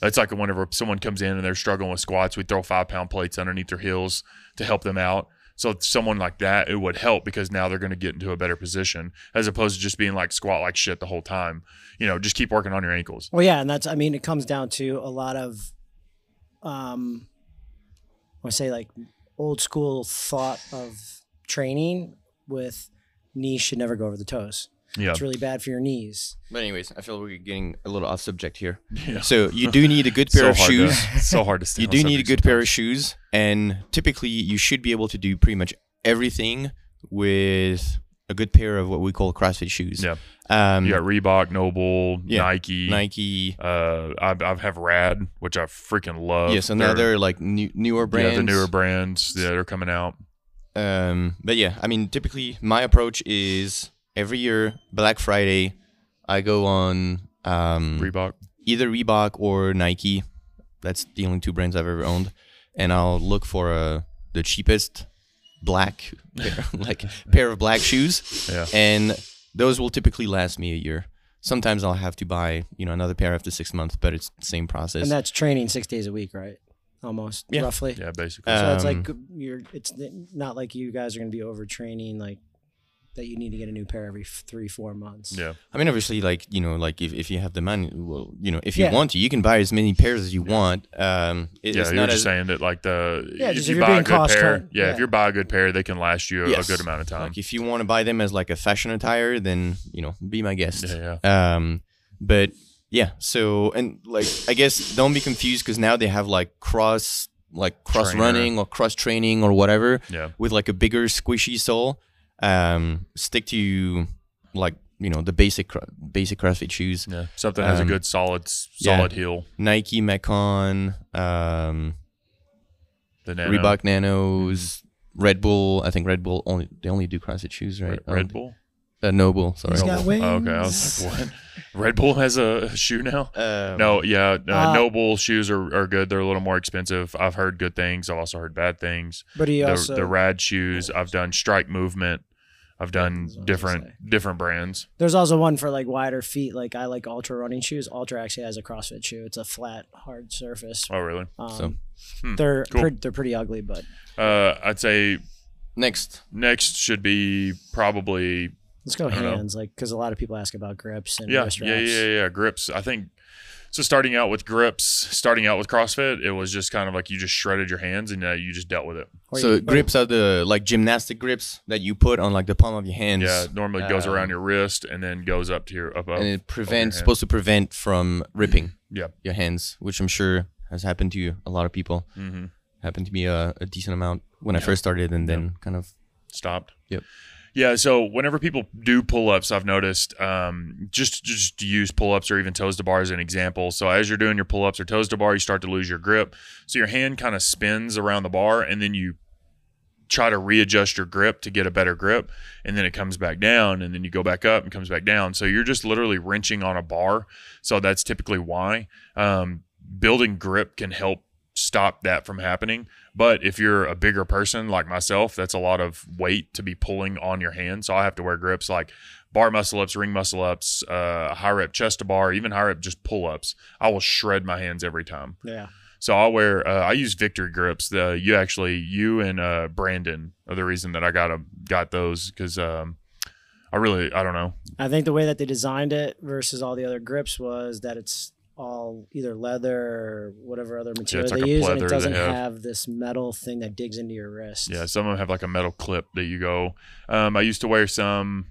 Speaker 3: It's like whenever someone comes in and they're struggling with squats, we throw five pound plates underneath their heels to help them out. So someone like that, it would help because now they're going to get into a better position as opposed to just being like squat like shit the whole time. You know, just keep working on your ankles.
Speaker 2: Well, yeah, and that's I mean, it comes down to a lot of, um, I say like old school thought of training with knees should never go over the toes.
Speaker 3: Yeah.
Speaker 2: It's really bad for your knees.
Speaker 5: But anyways, I feel we're getting a little off subject here.
Speaker 3: Yeah.
Speaker 5: So you do need a good [laughs] pair
Speaker 3: so
Speaker 5: of shoes.
Speaker 3: To, [laughs] so hard to stay
Speaker 5: you
Speaker 3: on
Speaker 5: do need a
Speaker 3: subject
Speaker 5: good pair of shoes, and typically you should be able to do pretty much everything with a good pair of what we call CrossFit shoes.
Speaker 3: Yeah.
Speaker 5: Um,
Speaker 3: You got Reebok, NOBULL,
Speaker 5: Yeah.
Speaker 3: Nike.
Speaker 5: Nike.
Speaker 3: Uh, I, I have Rad, which I freaking love.
Speaker 5: yeah. So now they're like new, newer brands.
Speaker 3: yeah, the newer brands that are coming out.
Speaker 5: Um, but yeah, I mean, typically my approach is every year Black Friday, I go on um,
Speaker 3: Reebok.
Speaker 5: either Reebok or Nike. That's the only two brands I've ever owned, and I'll look for a the cheapest black pair, [laughs] like pair of black shoes,
Speaker 3: Yeah.
Speaker 5: and those will typically last me a year. Sometimes I'll have to buy you know another pair after six months, but it's the same process.
Speaker 2: And that's training six days a week, right? Almost,
Speaker 5: Yeah.
Speaker 2: roughly.
Speaker 3: Yeah, basically.
Speaker 5: Uh,
Speaker 2: So it's
Speaker 5: Um,
Speaker 2: like you're. It's not like you guys are going to be overtraining, like that. You need to get a new pair every three, four months.
Speaker 3: yeah.
Speaker 5: I mean, obviously, like you know, like if, if you have the money, well, you know, if you
Speaker 2: Yeah.
Speaker 5: want to, you can buy as many pairs as you want. Um, it-
Speaker 3: Yeah, you're just
Speaker 5: as
Speaker 3: saying that like the
Speaker 2: Yeah,
Speaker 3: if
Speaker 2: just
Speaker 3: you
Speaker 2: if you're
Speaker 3: buy a
Speaker 2: being
Speaker 3: good
Speaker 2: cost
Speaker 3: pair,
Speaker 2: cut-
Speaker 3: yeah,
Speaker 2: yeah.
Speaker 3: if you buy a good pair, they can last you a-
Speaker 5: Yes.
Speaker 3: a good amount of time.
Speaker 5: like if you want to buy them as like a fashion attire, then you know, be my guest.
Speaker 3: yeah, yeah.
Speaker 5: Um, but yeah, so and like I guess don't be confused because now they have like cross like cross
Speaker 3: Trainer.
Speaker 5: running or cross training or whatever
Speaker 3: Yeah.
Speaker 5: with like a bigger squishy sole. Um, stick to like you know the basic cro- basic CrossFit shoes.
Speaker 3: Yeah. Something that has a
Speaker 5: Um,
Speaker 3: good solid s-
Speaker 5: yeah.
Speaker 3: solid heel.
Speaker 5: Nike Metcon, um,
Speaker 3: The Nano.
Speaker 5: Reebok Nanos, Red Bull. I think Red Bull only they only do CrossFit shoes, right?
Speaker 3: Red, Red Bull.
Speaker 5: Uh, NOBULL, sorry.
Speaker 2: He's got
Speaker 3: Oh, okay, I was like, what? Red Bull has a shoe now?
Speaker 5: Um,
Speaker 3: No, yeah, uh,
Speaker 2: Uh,
Speaker 3: NOBULL shoes are, are good. They're a little more expensive. I've heard good things. I've also heard bad things.
Speaker 2: But he
Speaker 3: The,
Speaker 2: also
Speaker 3: the Rad shoes. I've done Strike Movement. I've done
Speaker 2: That's what I was gonna
Speaker 3: different different brands.
Speaker 2: There's also one for like wider feet. Like I like Altra running shoes. Altra actually has a CrossFit shoe. It's a flat, hard surface.
Speaker 3: Oh, really?
Speaker 2: Um,
Speaker 5: So,
Speaker 3: hmm,
Speaker 2: they're
Speaker 3: cool.
Speaker 2: pre- they're pretty ugly, but
Speaker 3: Uh, I'd say
Speaker 5: Next,
Speaker 3: next should be probably
Speaker 2: let's go
Speaker 3: I don't know.
Speaker 2: hands. Like because a lot of people ask about grips and
Speaker 3: yeah,
Speaker 2: wrist
Speaker 3: yeah, yeah, yeah. Grips. I think so. Starting out with grips, starting out with CrossFit, it was just kind of like you just shredded your hands and uh, you just dealt with it.
Speaker 5: So
Speaker 2: you-
Speaker 5: grips are the like gymnastic grips that you put on like the palm of your hands.
Speaker 3: Yeah, it normally goes
Speaker 5: Um,
Speaker 3: around your wrist and then goes up to your up. up
Speaker 5: and it prevents supposed to prevent from ripping
Speaker 3: Yeah.
Speaker 5: your hands, which I'm sure has happened to you, a lot of people.
Speaker 3: hand. hmm
Speaker 5: Happened to me a, a decent amount when I first started, and then kind of
Speaker 3: Stopped.
Speaker 5: Yep.
Speaker 3: Yeah. So whenever people do pull ups, I've noticed um, just just use pull ups or even toes to bar as an example. So as you're doing your pull ups or toes to bar, you start to lose your grip. So your hand kind of spins around the bar, and then you try to readjust your grip to get a better grip and then it comes back down and then you go back up and comes back down so you're just literally wrenching on a bar so that's typically why um, building grip can help stop that from happening but if you're a bigger person like myself that's a lot of weight to be pulling on your hand so i have to wear grips like bar muscle ups ring muscle ups uh, high rep chest to bar even high rep just pull ups i will shred my hands every time
Speaker 2: yeah.
Speaker 3: so I'll wear. Uh, I use Victory grips. The you actually you and uh, Brandon are the reason that I got 'em- got those because um, I really I don't know.
Speaker 2: I think the way that they designed it versus all the other grips was that it's all either leather or whatever other material
Speaker 3: like
Speaker 2: they use, and it doesn't
Speaker 3: have.
Speaker 2: have. this metal thing that digs into your wrist.
Speaker 3: Yeah, some of them have like a metal clip that you go. Um, I used to wear some.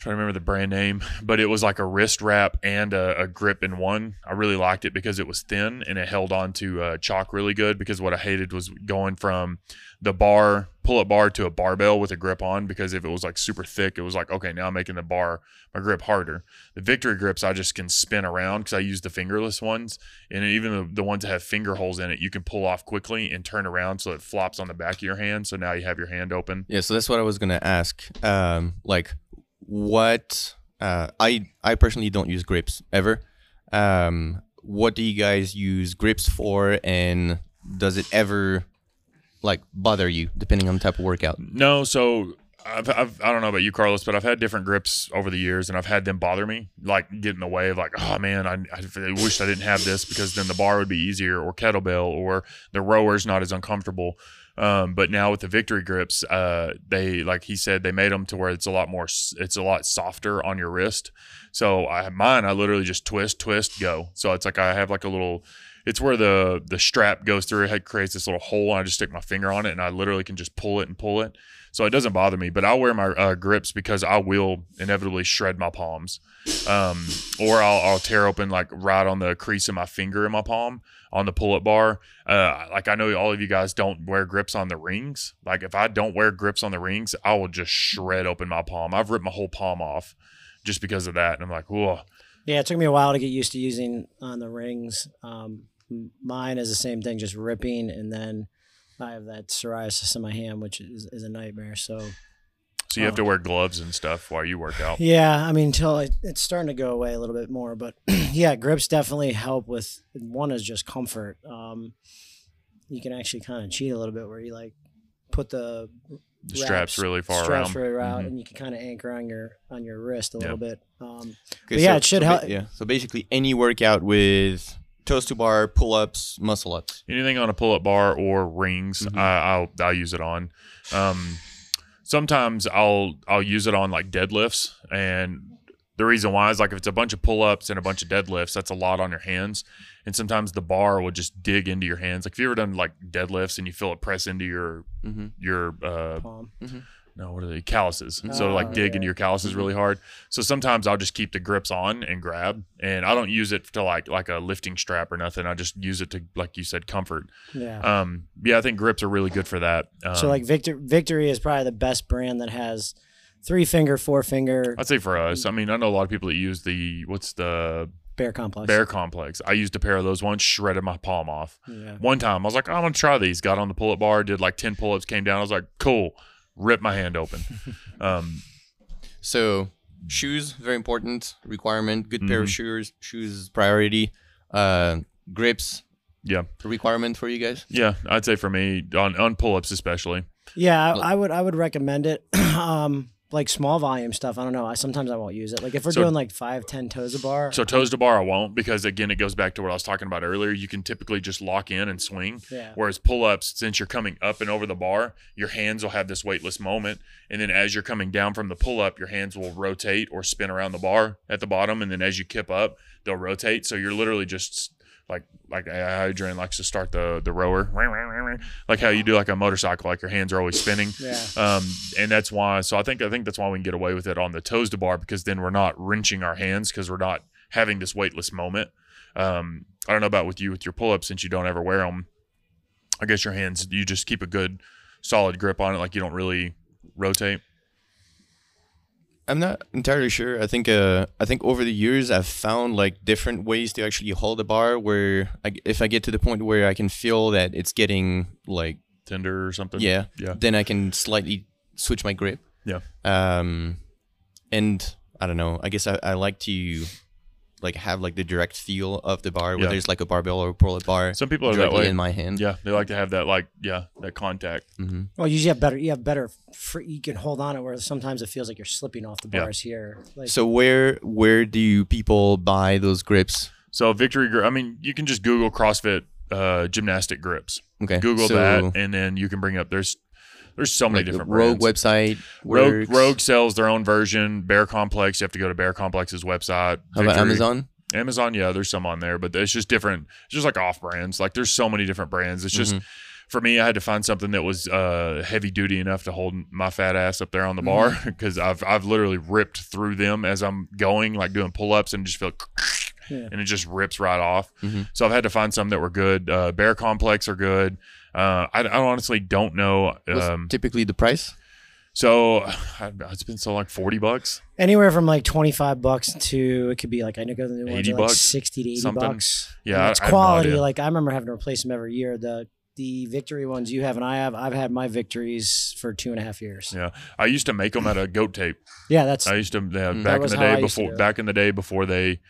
Speaker 3: Trying to remember the brand name, [laughs] but it was like a wrist wrap and a, a grip in one. I really liked it because it was thin and it held on to uh, chalk really good. Because what I hated was going from the bar pull up bar to a barbell with a grip on. Because if it was like super thick, it was like okay, now I'm making the bar my grip harder. The victory grips I just can spin around because I use the fingerless ones, and even the, the ones that have finger holes in it, you can pull off quickly and turn around so it flops on the back of your hand. So now you have your hand open.
Speaker 5: Yeah, so that's what I was gonna ask. Um, like, what? Uh, I I personally don't use grips ever. Um, what do you guys use grips for, and does it ever like bother you depending on the type of workout?
Speaker 3: No, so I've, I've I don't know about you, Carlos, but I've had different grips over the years, and I've had them bother me, like get in the way of like, oh man, I, I wish I didn't have this because then the bar would be easier, or kettlebell, or the rower's not as uncomfortable. Um, but now with the victory grips, uh, they like he said they made them to where it's a lot more, it's a lot softer on your wrist. So I have mine. I literally just twist, twist, go. So it's like I have like a little. It's where the the strap goes through. It creates this little hole, and I just stick my finger on it, and I literally can just pull it and pull it. So it doesn't bother me. But I'll wear my uh, grips because I will inevitably shred my palms, um, or I'll, I'll tear open like right on the crease of my finger in my palm on the pull up bar. Uh, like I know all of you guys don't wear grips on the rings. Like if I don't wear grips on the rings, I will just shred open my palm. I've ripped my whole palm off just because of that. And I'm like, whoa.
Speaker 2: Yeah, it took me a while to get used to using on the rings. Um, mine is the same thing, just ripping, and then I have that psoriasis in my hand, which is, is a nightmare. So
Speaker 3: So you have to wear gloves and stuff while you work out.
Speaker 2: yeah, I mean, until it, it's starting to go away a little bit more, but [clears throat] yeah, grips definitely help with. One is just comfort. Um, you can actually kind of cheat a little bit where you like put the
Speaker 3: The straps really far
Speaker 2: straps
Speaker 3: around.
Speaker 2: really out,
Speaker 3: Mhm.
Speaker 2: and you can kind of anchor on your on your wrist a
Speaker 3: Yeah.
Speaker 2: little bit. Um,
Speaker 5: Okay,
Speaker 2: But yeah, it should
Speaker 5: so
Speaker 2: help-
Speaker 5: ba- Yeah, so basically any workout with toes to bar, pull ups, muscle ups.
Speaker 3: anything on a pull-up bar or rings
Speaker 5: Mhm.
Speaker 3: I, i'll i'll use it on um sometimes i'll i'll use it on like deadlifts and the reason why is like if it's a bunch of pull-ups and a bunch of deadlifts that's a lot on your hands and sometimes the bar will just dig into your hands like if you ever done like deadlifts and you feel it press into your
Speaker 5: Mm-hmm.
Speaker 3: your uh
Speaker 2: palm.
Speaker 3: No what are they calluses so like
Speaker 2: Oh,
Speaker 3: dig
Speaker 2: yeah.
Speaker 3: into your calluses really hard so sometimes i'll just keep the grips on and grab and i don't use it to like like a lifting strap or nothing i just use it to like you said comfort
Speaker 2: Yeah.
Speaker 3: um, yeah, I think grips are really good for that. Um,
Speaker 2: So like Victor Victory is probably the best brand that has three finger, four finger
Speaker 3: I'd say for us, I mean, I know a lot of people that use the what's the
Speaker 2: Bear KompleX.
Speaker 3: Bear KompleX. I used a pair of those ones, shredded my palm off.
Speaker 2: Yeah.
Speaker 3: One time, I was like, I'm gonna try these. Got on the pull-up bar, did like ten pull-ups, came down. I was like, cool. Ripped my hand open. [laughs] um,
Speaker 5: So shoes very important requirement. Good pair of
Speaker 3: Mhm.
Speaker 5: shoes. Shoes is priority. Uh, grips
Speaker 3: yeah,
Speaker 5: requirement for you guys.
Speaker 3: yeah. I'd say for me on on pull-ups especially.
Speaker 2: Yeah, I, I would I would recommend it. [clears throat] um like small volume stuff. I don't know. I sometimes I won't use it. Like if we're
Speaker 3: So-
Speaker 2: doing like five, ten toes a bar.
Speaker 3: So toes to bar, I won't because again, it goes back to what I was talking about earlier. You can typically just lock in and swing.
Speaker 2: yeah.
Speaker 3: Whereas pull ups, since you're coming up and over the bar, your hands will have this weightless moment. And then as you're coming down from the pull up, your hands will rotate or spin around the bar at the bottom. And then as you kip up, they'll rotate. So you're literally just like like Adrian likes to start the the rower, like how you do like a motorcycle, like your hands are always spinning.
Speaker 2: Yeah.
Speaker 3: Um, and that's why. So I think I think that's why we can get away with it on the toes to bar because then we're not wrenching our hands because we're not having this weightless moment. Um, I don't know about with you with your pull ups since you don't ever wear them. I guess your hands you just keep a good solid grip on it, like you don't really rotate.
Speaker 5: I'm not entirely sure. I think uh, I think over the years I've found like different ways to actually hold a bar. Where I, if I get to the point where I can feel that it's getting like
Speaker 3: Tender or something.
Speaker 5: yeah,
Speaker 3: Yeah.
Speaker 5: then I can slightly switch my grip.
Speaker 3: Yeah.
Speaker 5: Um, and I don't know. I guess I, I like to like have like the direct feel of the bar, whether
Speaker 3: Yeah.
Speaker 5: it's like a barbell or a pull-up bar
Speaker 3: Some people are that way.
Speaker 5: in my hand.
Speaker 3: Yeah, they like to have that like yeah that contact.
Speaker 5: Mm-hmm.
Speaker 2: Well, you usually have better. You have better. Free, you can hold on it where sometimes it feels like you're slipping off the
Speaker 3: Yeah.
Speaker 2: bars here. Like
Speaker 5: So where where do people buy those grips?
Speaker 3: So victory grip. I mean, you can just Google CrossFit uh, gymnastic grips.
Speaker 5: Okay.
Speaker 3: Google
Speaker 5: so,
Speaker 3: that, and then you can bring up there's There's so many
Speaker 5: Like the
Speaker 3: different
Speaker 5: Rogue
Speaker 3: brands.
Speaker 5: website.
Speaker 3: Rogue. Rogue sells their own version. Bear KompleX, you have to go to Bear KompleX's website.
Speaker 5: How about Amazon?
Speaker 3: Amazon, yeah, there's some on there, but it's just different. It's just like off brands. Like there's so many different brands. It's just
Speaker 5: Mhm.
Speaker 3: for me, I had to find something that was uh, heavy duty enough to hold my fat ass up there on the bar [laughs] because I've I've literally ripped through them as I'm going, like doing pull ups, and just feel.
Speaker 2: Yeah.
Speaker 3: And it just rips right off.
Speaker 5: Mhm.
Speaker 3: So I've had to find some that were good. Uh, Bear KompleX are good. Uh, I, I honestly don't know. Um,
Speaker 5: typically the price?
Speaker 3: so I, it's been so like forty bucks.
Speaker 2: Anywhere from like twenty five bucks to it could be like I know the new ones
Speaker 3: 80
Speaker 2: are like
Speaker 3: bucks,
Speaker 2: sixty to eighty
Speaker 3: something.
Speaker 2: bucks.
Speaker 3: Yeah,
Speaker 2: And
Speaker 3: I-
Speaker 2: it's
Speaker 3: I no
Speaker 2: quality. like I remember having to replace them every year. The the victory ones you have and I have, I've had my victories for two and a half years.
Speaker 3: Yeah, I used to make them out of goat tape.
Speaker 2: Yeah, that's
Speaker 3: I used to yeah,
Speaker 5: Mm.
Speaker 3: back in the day before back in the day before they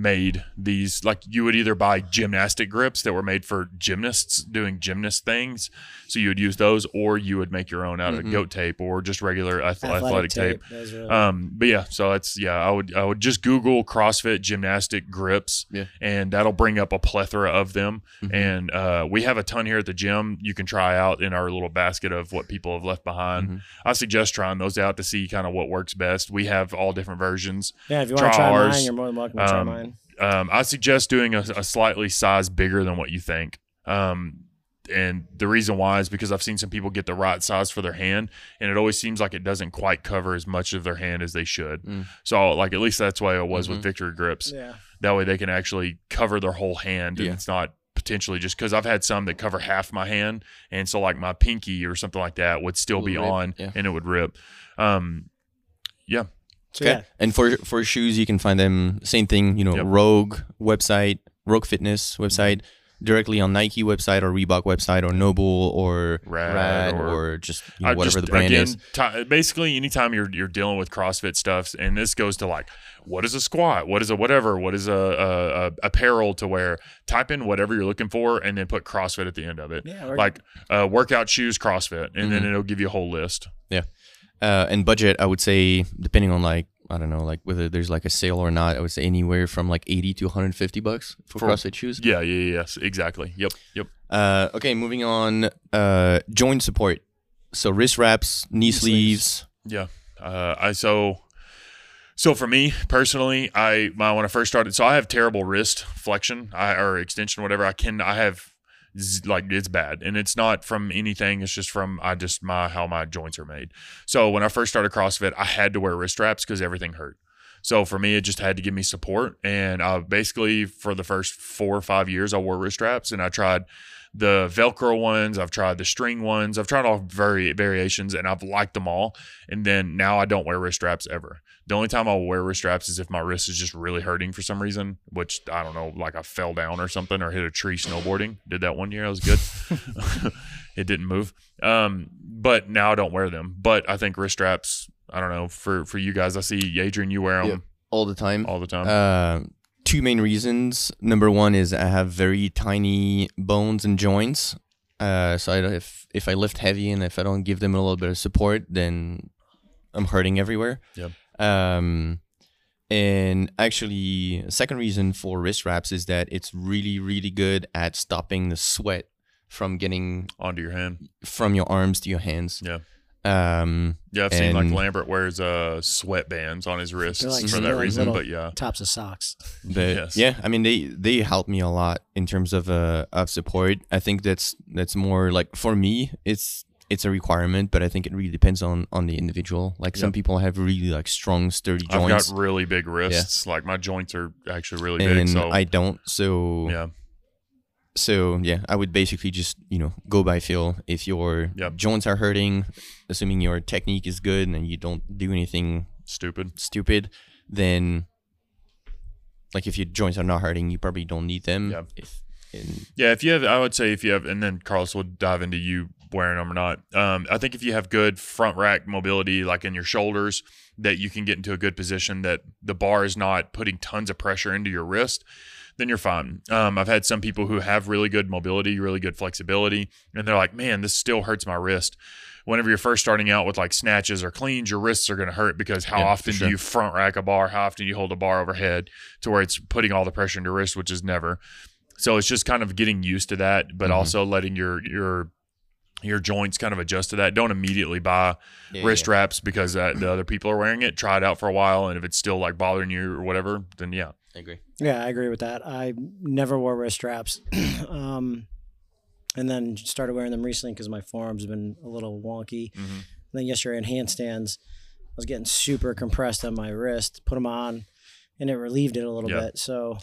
Speaker 3: made these like you would either buy gymnastic grips that were made for gymnasts doing gymnast things so you would use those or you would make your own out of
Speaker 5: Mhm.
Speaker 3: goat tape or just regular ath-
Speaker 2: athletic,
Speaker 3: athletic, tape,
Speaker 2: Those are-
Speaker 3: um but yeah so that's yeah i would i would just google crossfit gymnastic grips
Speaker 5: Yeah.
Speaker 3: and that'll bring up a plethora of them
Speaker 5: Mhm.
Speaker 3: and uh, we have a ton here at the gym you can try out in our little basket of what people have left behind
Speaker 5: Mhm.
Speaker 3: i suggest trying those out to see kind of what works best we have all different versions
Speaker 2: yeah, if you want to
Speaker 3: try
Speaker 2: try
Speaker 3: ours.
Speaker 2: mine, you're more than welcome to try
Speaker 3: Um,
Speaker 2: mine.
Speaker 3: um, I suggest doing a, a slightly size bigger than what you think. Um, and the reason why is because I've seen some people get the right size for their hand, and it always seems like it doesn't quite cover as much of their hand as they should.
Speaker 5: Mm.
Speaker 3: So, like at least that's why it was
Speaker 5: Mhm.
Speaker 3: with Victory Grips.
Speaker 2: Yeah.
Speaker 3: That way they can actually cover their whole hand, and
Speaker 5: Yeah.
Speaker 3: it's not potentially just because I've had some that cover half my hand, and so like my pinky or something like that would still
Speaker 5: Will
Speaker 3: be
Speaker 5: rip,
Speaker 3: on,
Speaker 5: yeah.
Speaker 3: and it would rip. Um, yeah.
Speaker 2: So
Speaker 5: Okay.
Speaker 2: yeah,
Speaker 5: And for for shoes, you can find them same thing. You know,
Speaker 3: Yep.
Speaker 5: Rogue website, Rogue Fitness website, directly on Nike website or Reebok website or NOBULL or
Speaker 3: Rad
Speaker 5: Rad,
Speaker 3: or-
Speaker 5: or, just you know, whatever
Speaker 3: just,
Speaker 5: the brand
Speaker 3: again,
Speaker 5: is.
Speaker 3: ti- basically, anytime you're you're dealing with CrossFit stuff, and this goes to like, what is a squat? What is a whatever? What is a, a, a apparel to wear? Type in whatever you're looking for, and then put CrossFit at the end of it.
Speaker 2: yeah, or-
Speaker 3: Like uh, workout shoes, CrossFit, and then
Speaker 5: Mhm.
Speaker 3: it'll give you a whole list. Yeah.
Speaker 5: Uh, and budget, I would say, depending on like I don't know, like whether there's like a sale or not, I would say anywhere from like 80 to 150 bucks for,
Speaker 3: For-
Speaker 5: CrossFit shoes.
Speaker 3: Yeah, yeah, yeah, yes, exactly. Yep, yep.
Speaker 5: Uh, okay, moving on. Uh, joint support. So wrist wraps, knee,
Speaker 2: Knee
Speaker 5: sleeves.
Speaker 2: sleeves.
Speaker 3: Yeah. Uh, I so so for me personally, I my when I first started, so I have terrible wrist flexion, I or extension, whatever. I can I have like it's bad, and it's not from anything. It's just from I just my how my joints are made. So when I first started CrossFit, I had to wear wrist straps because everything hurt. So for me, it just had to give me support, and I basically for the first four or five years, I wore wrist straps, and I tried the Velcro ones. I've tried the string ones. I've tried all vari- variations, and I've liked them all. And then now I don't wear wrist straps ever. The only time I'll wear wrist straps is if my wrist is just really hurting for some reason, which I don't know, like I fell down or something or hit a tree snowboarding. Did that one year. I was good. [laughs] [laughs] it didn't move. Um, but now I don't wear them. But I think wrist straps, I don't know, for, for you guys, I see Adrian, you wear them
Speaker 5: Yep. all the time.
Speaker 3: all the time.
Speaker 5: Uh, two main reasons. Number one is I have very tiny bones and joints. Uh, so I, if if I lift heavy and if I don't give them a little bit of support, then I'm hurting everywhere.
Speaker 3: Yep.
Speaker 5: Um, and actually, second reason for wrist wraps is that it's really really good at stopping the sweat from getting
Speaker 3: Onto your hand.
Speaker 5: from your arms to your hands.
Speaker 3: Yeah.
Speaker 5: Um,
Speaker 3: Yeah, I've seen like Lambert wears uh sweatbands on his wrists
Speaker 2: like
Speaker 3: for that
Speaker 2: little-
Speaker 3: reason. But yeah,
Speaker 2: tops of socks.
Speaker 5: but [laughs]
Speaker 3: Yes.
Speaker 5: yeah i mean they they help me a lot in terms of uh of support i think that's that's more like for me it's it's a requirement but i think it really depends on on the individual like some people have really like strong sturdy
Speaker 3: I've
Speaker 5: joints
Speaker 3: got really big wrists. Like my joints are actually really big.
Speaker 5: and
Speaker 3: So
Speaker 5: i don't so
Speaker 3: yeah,
Speaker 5: so yeah i would basically just you know go by feel if your
Speaker 3: Yep.
Speaker 5: joints are hurting assuming your technique is good and you don't do anything
Speaker 3: stupid.
Speaker 5: stupid then like if your joints are not hurting you probably don't need them
Speaker 3: Yep.
Speaker 5: if and
Speaker 3: Yeah, if you have, I would say if you have, and then Carlos will dive into you wearing them or not. Um, I think if you have good front rack mobility, like in your shoulders, that you can get into a good position that the bar is not putting tons of pressure into your wrist, then you're fine. Um, I've had some people who have really good mobility, really good flexibility, and they're like, man, this still hurts my wrist. Whenever you're first starting out with like snatches or cleans, your wrists are going to hurt because how
Speaker 5: Yeah,
Speaker 3: often
Speaker 5: sure.
Speaker 3: do you front rack a bar? How often do you hold a bar overhead to where it's putting all the pressure into your wrist, which is never. So it's just kind of getting used to that, but
Speaker 5: Mhm.
Speaker 3: also letting your your your joints kind of adjust to that. Don't immediately buy
Speaker 5: Yeah,
Speaker 3: wrist
Speaker 5: yeah.
Speaker 3: wraps because uh, the other people are wearing it. Try it out for a while, and if it's still like bothering you or whatever, then yeah,
Speaker 5: I agree.
Speaker 2: Yeah, I agree with that. I never wore wrist straps, [clears throat] um, and then started wearing them recently because my forearms have been a little wonky.
Speaker 3: Mhm.
Speaker 2: then yesterday in handstands, I was getting super compressed on my wrist. Put them on, and it relieved it a little
Speaker 3: Yeah.
Speaker 2: bit. So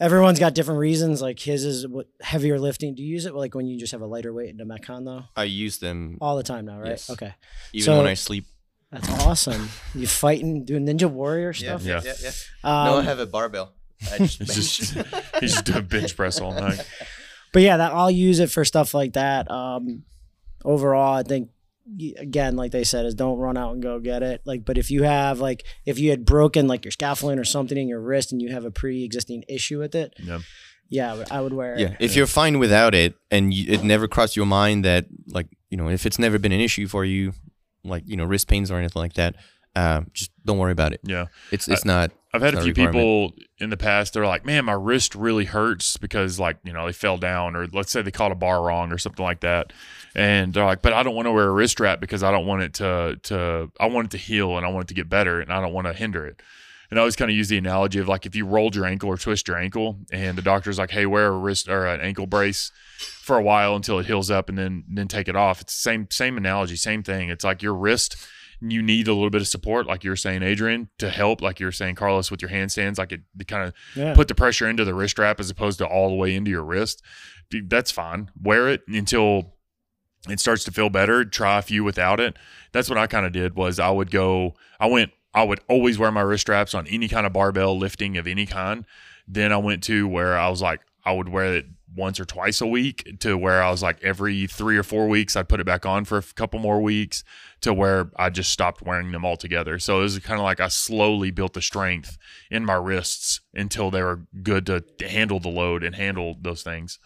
Speaker 2: everyone's got different reasons. Like his is what heavier lifting. Do you use it like when you just have a lighter weight in the Metcon though?
Speaker 5: I use them
Speaker 2: All the time now, right?
Speaker 5: Yes.
Speaker 2: Okay,
Speaker 5: even
Speaker 2: so-
Speaker 5: when I sleep.
Speaker 2: that's awesome. you fighting, doing Ninja Warrior stuff.
Speaker 3: Yeah.
Speaker 5: yeah, yeah.
Speaker 2: Um,
Speaker 5: no, I have a barbell. I just [laughs]
Speaker 3: he's just he's just doing bench press all night. [laughs]
Speaker 2: but yeah, that I'll use it for stuff like that. Um, overall, I think y- again, like they said, is don't run out and go get it. Like, but if you have like if you had broken like your scaffolding or something in your wrist and you have a pre-existing issue with it,
Speaker 3: Yeah.
Speaker 2: yeah, I would- I would wear
Speaker 5: Yeah,
Speaker 2: it.
Speaker 5: if you're fine without it, and you, it never crossed your mind that, like, you know, if it's never been an issue for you, like, you know, wrist pains or anything like that, uh, just don't worry about it.
Speaker 3: Yeah.
Speaker 5: It's it's not.
Speaker 3: I've had a few
Speaker 5: a
Speaker 3: people in the past. They're like, "Man, my wrist really hurts because, like, you know, they fell down, or let's say they caught a bar wrong, or something like that." And they're like, "But I don't want to wear a wrist strap because I don't want it to to I want it to heal and I want it to get better, and I don't want to hinder it." And I always kind of use the analogy of like if you rolled your ankle or twist your ankle, and the doctor's like, "Hey, wear a wrist or an ankle brace for a while until it heals up, and then then take it off." It's the same same analogy, same thing. It's like your wrist you need a little bit of support, like you're saying, Adrian, to help, like you're saying, Carlos, with your handstands, like it, it kind of
Speaker 2: Yeah.
Speaker 3: put the pressure into the wrist strap as opposed to all the way into your wrist. That's fine. Wear it until it starts to feel better. Try a few without it. That's what I kind of did. Was I would go. I went. I would always wear my wrist straps on any kind of barbell lifting of any kind. Then I went to where I was like, I would wear it once or twice a week to where I was like every three or four weeks I'd put it back on for a couple more weeks to where I just stopped wearing them altogether. So it was kind of like I slowly built the strength in my wrists until they were good to, to handle the load and handle those things.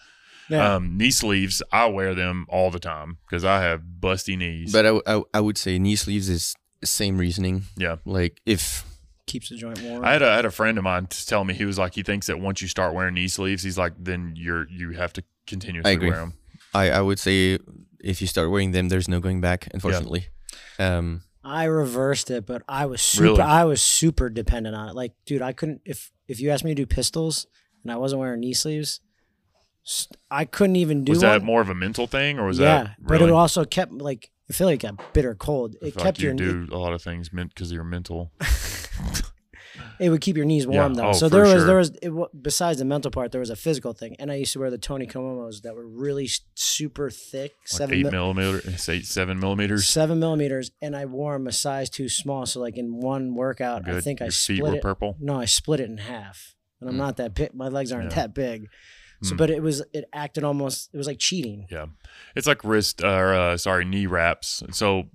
Speaker 2: Yeah.
Speaker 3: Um, knee sleeves, I wear them all the time because I have busty knees.
Speaker 5: But I, I would say knee sleeves is the same reasoning.
Speaker 3: yeah.
Speaker 5: Like if
Speaker 2: Keeps the joint warm.
Speaker 3: I had a, I had a friend of mine t- tell me he was like he thinks that once you start wearing knee sleeves, he's like then you're you have to continuously
Speaker 5: agree.
Speaker 3: wear them.
Speaker 5: I, I would say if you start wearing them, there's no going back. Unfortunately. Um,
Speaker 2: I reversed it, but I was super.
Speaker 3: Really?
Speaker 2: I was super dependent on it. Like, dude, I couldn't. If if you asked me to do pistols and I wasn't wearing knee sleeves, s- I couldn't even do
Speaker 3: Was
Speaker 2: one.
Speaker 3: that more of a mental thing or was that
Speaker 2: yeah,
Speaker 3: that
Speaker 2: but it also kept like I feel like a bitter cold. It kept
Speaker 3: like
Speaker 2: your
Speaker 3: you
Speaker 2: knee,
Speaker 3: do a lot of things meant because of your mental. [laughs]
Speaker 2: it would keep your knees
Speaker 3: Yeah,
Speaker 2: warm though.
Speaker 3: oh,
Speaker 2: so there was
Speaker 3: sure.
Speaker 2: there was it, besides the mental part, there was a physical thing, and I used to wear the Tony Komomos that were really super thick,
Speaker 3: Like
Speaker 2: seven
Speaker 3: eight it's eight seven millimeters.
Speaker 2: seven millimeters, and I wore them a size too small. So like in one workout, I
Speaker 3: Good.
Speaker 2: think I
Speaker 3: Your feet
Speaker 2: split
Speaker 3: were
Speaker 2: it.
Speaker 3: purple.
Speaker 2: No, I split it in half, and I'm
Speaker 5: Mm.
Speaker 2: not that big. My legs aren't
Speaker 3: Yeah.
Speaker 2: that big. So,
Speaker 3: Mm.
Speaker 2: but it was it acted almost. It was like cheating.
Speaker 3: Yeah, it's like wrist or uh, sorry knee wraps. So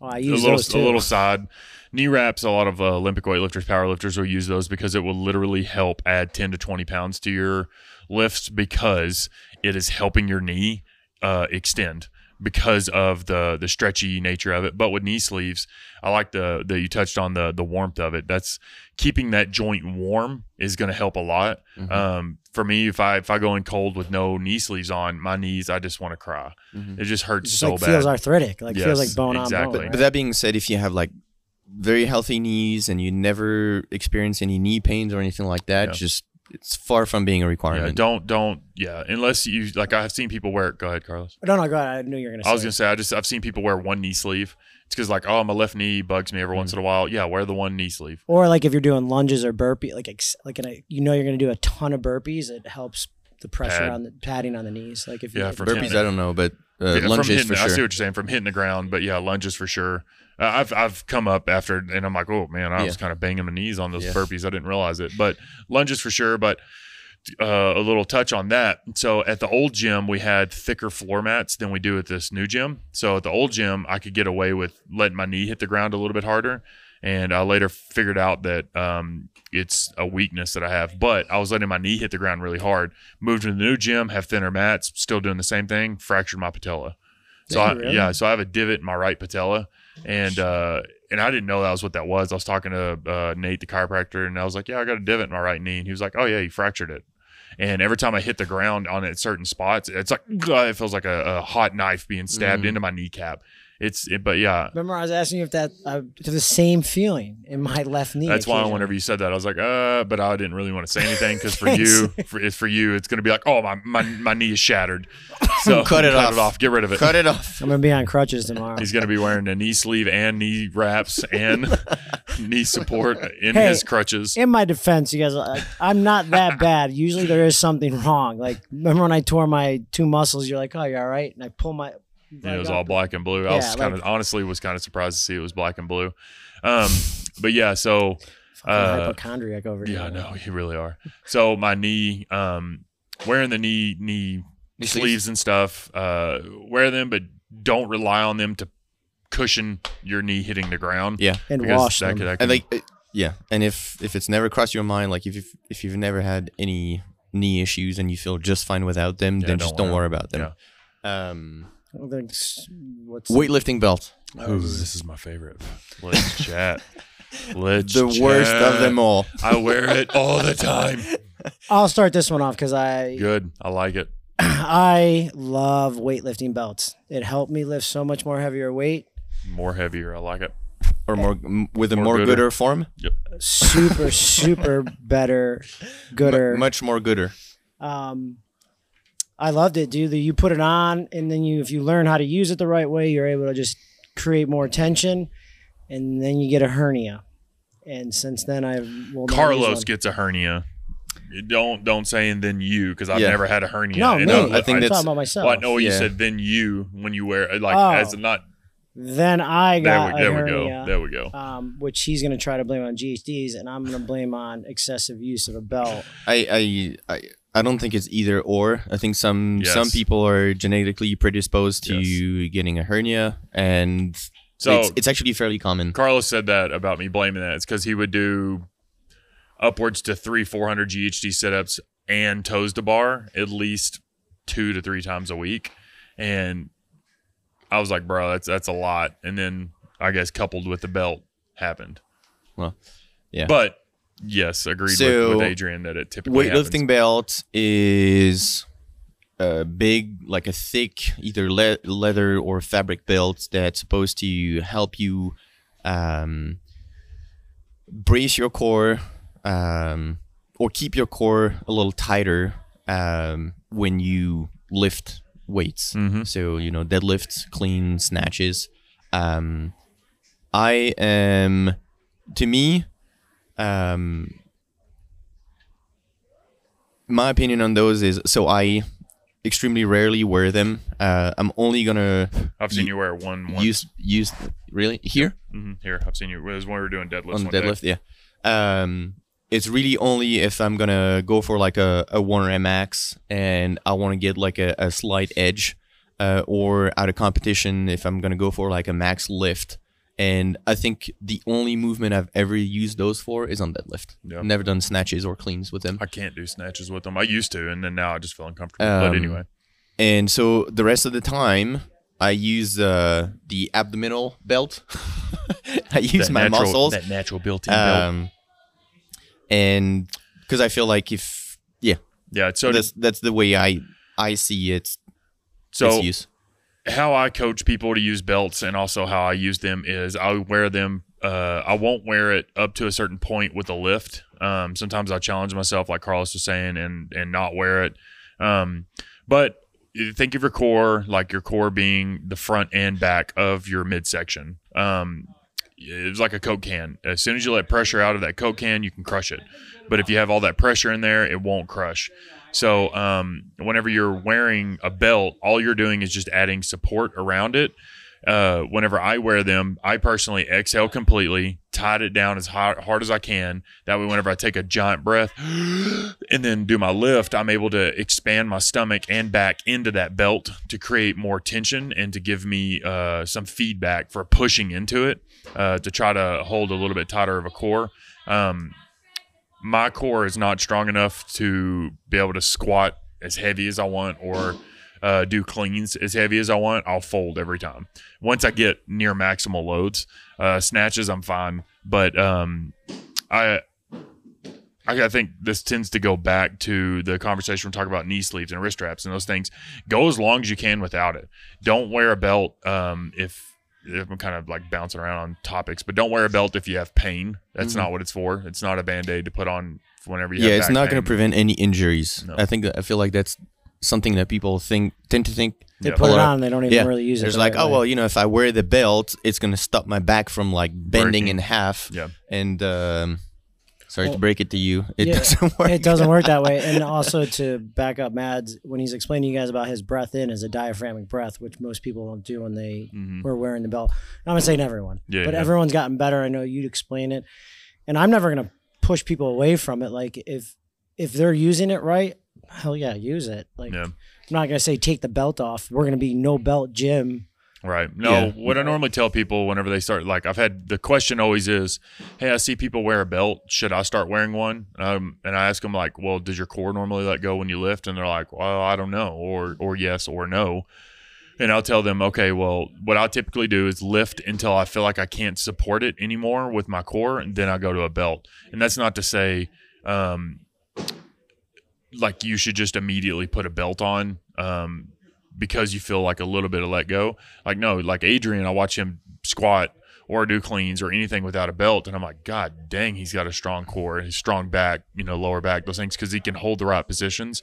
Speaker 2: Oh, I
Speaker 3: a little
Speaker 2: those too.
Speaker 3: a little side knee wraps. A lot of uh, Olympic weightlifters, powerlifters will use those because it will literally help add ten to twenty pounds to your lifts because it is helping your knee uh, extend because of the the stretchy nature of it. But with knee sleeves, I like the the you touched on the the warmth of it. That's keeping that joint warm is going to help a lot.
Speaker 5: mhm,
Speaker 3: Um, for me, if I if I go in cold with no knee sleeves on, my knees, I just want to cry.
Speaker 5: mhm.
Speaker 3: It just
Speaker 2: It
Speaker 3: hurts
Speaker 2: just
Speaker 3: so
Speaker 2: like
Speaker 3: bad.
Speaker 2: feels arthritic. Like feels like bone
Speaker 3: exactly.
Speaker 2: on bone.
Speaker 5: But that being said, if you have like very healthy knees and you never experience any knee pains or anything like that,
Speaker 3: Yeah.
Speaker 5: just it's far from being a
Speaker 3: yeah,
Speaker 5: requirement.
Speaker 3: don't don't yeah. Unless you like, I've seen people wear. It. Go ahead, Carlos.
Speaker 2: no, no, go ahead. I knew you were gonna. Say
Speaker 3: I was
Speaker 2: it.
Speaker 3: gonna say I just I've seen people wear one knee sleeve. It's because like oh my left knee bugs me every once mm. in a while. Yeah, wear the one knee sleeve.
Speaker 2: Or like if you're doing lunges or burpee, like ex- like in a, you know you're gonna do a ton of burpees. It helps the pressure
Speaker 3: Pad.
Speaker 2: on the padding on the knees. Like if you
Speaker 3: Yeah,
Speaker 2: if
Speaker 3: from
Speaker 2: you-
Speaker 5: Burpees, I don't know, but uh,
Speaker 3: Yeah, from hitting,
Speaker 5: for
Speaker 3: I see what you're saying from hitting the ground, but yeah, lunges for sure. Uh, I've I've come up after and I'm like, oh man, I was kind of banging my knees on those
Speaker 5: Yeah.
Speaker 3: burpees. I didn't realize it, but lunges for sure. But uh, a little touch on that. So at the old gym, we had thicker floor mats than we do at this new gym. So at the old gym, I could get away with letting my knee hit the ground a little bit harder. And I later figured out that um, it's a weakness that I have. But I was letting my knee hit the ground really hard. Moved to the new gym, have thinner mats, still doing the same thing. Fractured my patella. So
Speaker 2: Did
Speaker 3: I,
Speaker 2: really?
Speaker 3: yeah, so I have a divot in my right patella, and uh, and I didn't know that was what that was. I was talking to uh, Nate, the chiropractor, and I was like, "Yeah, I got a divot in my right knee," and he was like, "Oh yeah, you fractured it." And every time I hit the ground on it, certain spots, it's like [clears throat] it feels like a, a hot knife being stabbed
Speaker 5: Mhm.
Speaker 3: into my kneecap. It's it, but yeah,
Speaker 2: Remember, I was asking you if that uh, to the same feeling in my left knee.
Speaker 3: That's why
Speaker 2: occasionally.
Speaker 3: whenever you said that, I was like, uh, but I didn't really want to say anything because for [laughs] you, for, it's for you, it's gonna be like, oh my my, my knee is shattered. [laughs] So
Speaker 5: Cut it
Speaker 3: cut
Speaker 5: off.
Speaker 3: it off, get rid of it.
Speaker 5: Cut it off.
Speaker 2: I'm gonna be on crutches tomorrow.
Speaker 3: He's gonna be wearing a knee sleeve and knee wraps and [laughs] knee support in
Speaker 2: Hey,
Speaker 3: his crutches.
Speaker 2: in my defense, you guys, I, I'm not that bad. Usually there is something wrong. Like remember when I tore my two muscles? You're like, oh, you're all right? And I pull my.
Speaker 3: And it was all black and blue. I
Speaker 2: Yeah,
Speaker 3: was kind of
Speaker 2: like-
Speaker 3: honestly was kind of surprised to see it was black and blue. Um, but yeah, so
Speaker 2: Fucking
Speaker 3: uh,
Speaker 2: hypochondriac over here.
Speaker 3: yeah, no, you really are. So my knee, um, wearing the knee knee
Speaker 5: Knee
Speaker 3: sleeves.
Speaker 5: sleeves?
Speaker 3: and stuff. Uh, wear them, but don't rely on them to cushion your knee hitting the ground.
Speaker 5: Yeah.
Speaker 2: And wash
Speaker 3: that
Speaker 2: them.
Speaker 3: could, that
Speaker 5: And like, uh, yeah, and if if it's never crossed your mind, like if you've, if you've never had any knee issues and you feel just fine without them,
Speaker 3: Yeah,
Speaker 5: then
Speaker 3: don't
Speaker 5: just don't worry about them. Um,
Speaker 2: I don't think s- what's
Speaker 5: weightlifting belt,
Speaker 3: Ooh, this is my favorite. Let's [laughs] chat. Let's
Speaker 5: the worst of them all.
Speaker 3: I wear it all the time. [laughs]
Speaker 2: I'll start this one off because I
Speaker 3: Good. I like it. [clears throat]
Speaker 2: I love weightlifting belts. It helped me lift so much more heavier weight.
Speaker 3: More heavier. I like it.
Speaker 5: Or more m- with a
Speaker 3: More
Speaker 5: more,
Speaker 3: gooder.
Speaker 5: gooder. form,
Speaker 2: Super, super [laughs] better, gooder.
Speaker 5: M- much more gooder.
Speaker 2: Um, I loved it, dude. You put it on, and then you, if you learn how to use it the right way, you're able to just create more tension, and then you get a hernia. And since then, I've will not use
Speaker 3: Carlos
Speaker 2: one.
Speaker 3: gets a hernia. Don't don't say and then you because I've
Speaker 5: Yeah.
Speaker 3: never had a hernia.
Speaker 2: no
Speaker 3: And
Speaker 2: me.
Speaker 3: I-
Speaker 5: I think
Speaker 2: I'm
Speaker 5: that's-
Speaker 2: talking about myself.
Speaker 3: Well, I know you
Speaker 5: Yeah.
Speaker 3: said then you when you wear like
Speaker 2: Oh.
Speaker 3: as not.
Speaker 2: Then I
Speaker 3: There
Speaker 2: got
Speaker 3: we, there
Speaker 2: a
Speaker 3: we go. There we go.
Speaker 2: um, which he's going to try to blame on GHDs, and I'm going to blame on excessive use of a belt.
Speaker 5: I, I I I don't think it's either or. I think some
Speaker 3: Yes.
Speaker 5: some people are genetically predisposed to
Speaker 3: Yes.
Speaker 5: getting a hernia, and
Speaker 3: So
Speaker 5: it's, it's actually fairly common.
Speaker 3: Carlos said that about me blaming that. It's because he would do upwards to three, four hundred GHD sit-ups and toes to bar at least two to three times a week, and I was like, bro, that's that's a lot. And then I guess coupled with the belt happened.
Speaker 5: Well, yeah.
Speaker 3: But yes, agreed with,
Speaker 5: So,
Speaker 3: with Adrian that it typically
Speaker 5: Weightlifting belt is a big, like a thick, either le- leather or fabric belt that's supposed to help you um, brace your core um, or keep your core a little tighter um, when you lift weights.
Speaker 3: Mhm.
Speaker 5: So you know, deadlifts, clean, snatches. Um, I am, to me, um, my opinion on those is so I extremely rarely wear them. Uh, I'm only gonna
Speaker 3: I've seen
Speaker 5: you-
Speaker 3: you wear one once.
Speaker 5: use use really here
Speaker 3: hmm Here, I've seen you. It was when we were doing deadlifts.
Speaker 5: on
Speaker 3: one
Speaker 5: the
Speaker 3: day.
Speaker 5: deadlift. Yeah. Um, it's really only if I'm gonna go for like a, a Warner MX and I want to get like a, a slight edge, uh, or at a competition if I'm gonna go for like a max lift. And I think the only movement I've ever used those for is on deadlift.
Speaker 3: Yeah.
Speaker 5: Never done snatches or cleans with them.
Speaker 3: I can't do snatches with them. I used to, and then now I just feel uncomfortable.
Speaker 5: Um,
Speaker 3: but anyway,
Speaker 5: And so the rest of the time, I use uh, the abdominal belt. [laughs] I use
Speaker 3: that
Speaker 5: my
Speaker 3: natural,
Speaker 5: muscles.
Speaker 3: that natural built-in belt.
Speaker 5: Um, and because I feel like if yeah,
Speaker 3: Yeah. So
Speaker 5: that's that's the way I I see it.
Speaker 3: so
Speaker 5: its use.
Speaker 3: How I coach people to use belts and also how I use them is I wear them. Uh, I won't wear it up to a certain point with a lift. Um, sometimes I challenge myself, like Carlos was saying, and and not wear it. Um, but think of your core like your core being the front and back of your midsection. Um, it's like a Coke can. As soon as you let pressure out of that Coke can, you can crush it. But if you have all that pressure in there, it won't crush. So um, whenever you're wearing a belt, all you're doing is just adding support around it. Uh, whenever I wear them, I personally exhale completely, tied it down as hard, hard as I can. That way, whenever I take a giant breath [gasps] and then do my lift, I'm able to expand my stomach and back into that belt to create more tension and to give me uh, some feedback for pushing into it uh, to try to hold a little bit tighter of a core. Um, my core is not strong enough to be able to squat as heavy as I want or uh, do cleans as heavy as I want. I'll fold every time. Once I get near maximal loads, uh, snatches I'm fine, but um, I I, think this tends to go back to the conversation we're talking about knee sleeves and wrist straps and those things. Go as long as you can without it. Don't wear a belt um, if I'm kind of like bouncing around on topics, but don't wear a belt if you have pain. That's not what it's for. It's not a band aid to put on whenever you
Speaker 5: Mm-hmm. yeah, it's not going to prevent any injuries.
Speaker 3: No.
Speaker 5: I think that, I feel like that's something that people think tend to think.
Speaker 2: They
Speaker 3: Yeah.
Speaker 2: put it
Speaker 5: Well,
Speaker 2: on, they don't even
Speaker 5: yeah,
Speaker 2: really use it.
Speaker 5: There's
Speaker 2: the
Speaker 5: like,
Speaker 2: right
Speaker 5: oh
Speaker 2: way.
Speaker 5: well, you know, if I wear the belt, it's going to stop my back from like bending
Speaker 3: Breaking.
Speaker 5: in half.
Speaker 3: Yeah.
Speaker 5: And um, sorry
Speaker 2: Well,
Speaker 5: to break it to you, it
Speaker 2: yeah,
Speaker 5: doesn't work.
Speaker 2: It doesn't work that way. And [laughs] also to back up Mads, when he's explaining to you guys about his breath in is a diaphragmic breath, which most people don't do when they
Speaker 3: Mhm.
Speaker 2: were wearing the belt. I'm not saying everyone,
Speaker 3: Yeah,
Speaker 2: but
Speaker 3: yeah.
Speaker 2: everyone's gotten better. I know you'd explain it, and I'm never gonna push people away from it. Like if if they're using it right, hell yeah, use it. Like
Speaker 3: Yeah.
Speaker 2: I'm not gonna say take the belt off. We're gonna be no belt gym.
Speaker 3: Right. No,
Speaker 5: Yeah.
Speaker 3: what I normally tell people whenever they start, like, I've had the question always is, Hey, I see people wear a belt. Should I start wearing one? Um, and I ask them, like, Well, does your core normally let go when you lift? And they're like, Well, I don't know, or, or yes, or no. And I'll tell them, Okay, well, what I typically do is lift until I feel like I can't support it anymore with my core. And then I go to a belt. And that's not to say, um, like you should just immediately put a belt on um, because you feel like a little bit of let go. Like no, like Adrian, I watch him squat or do cleans or anything without a belt, and I'm like, God dang, he's got a strong core, his strong back, you know, lower back, those things, because he can hold the right positions.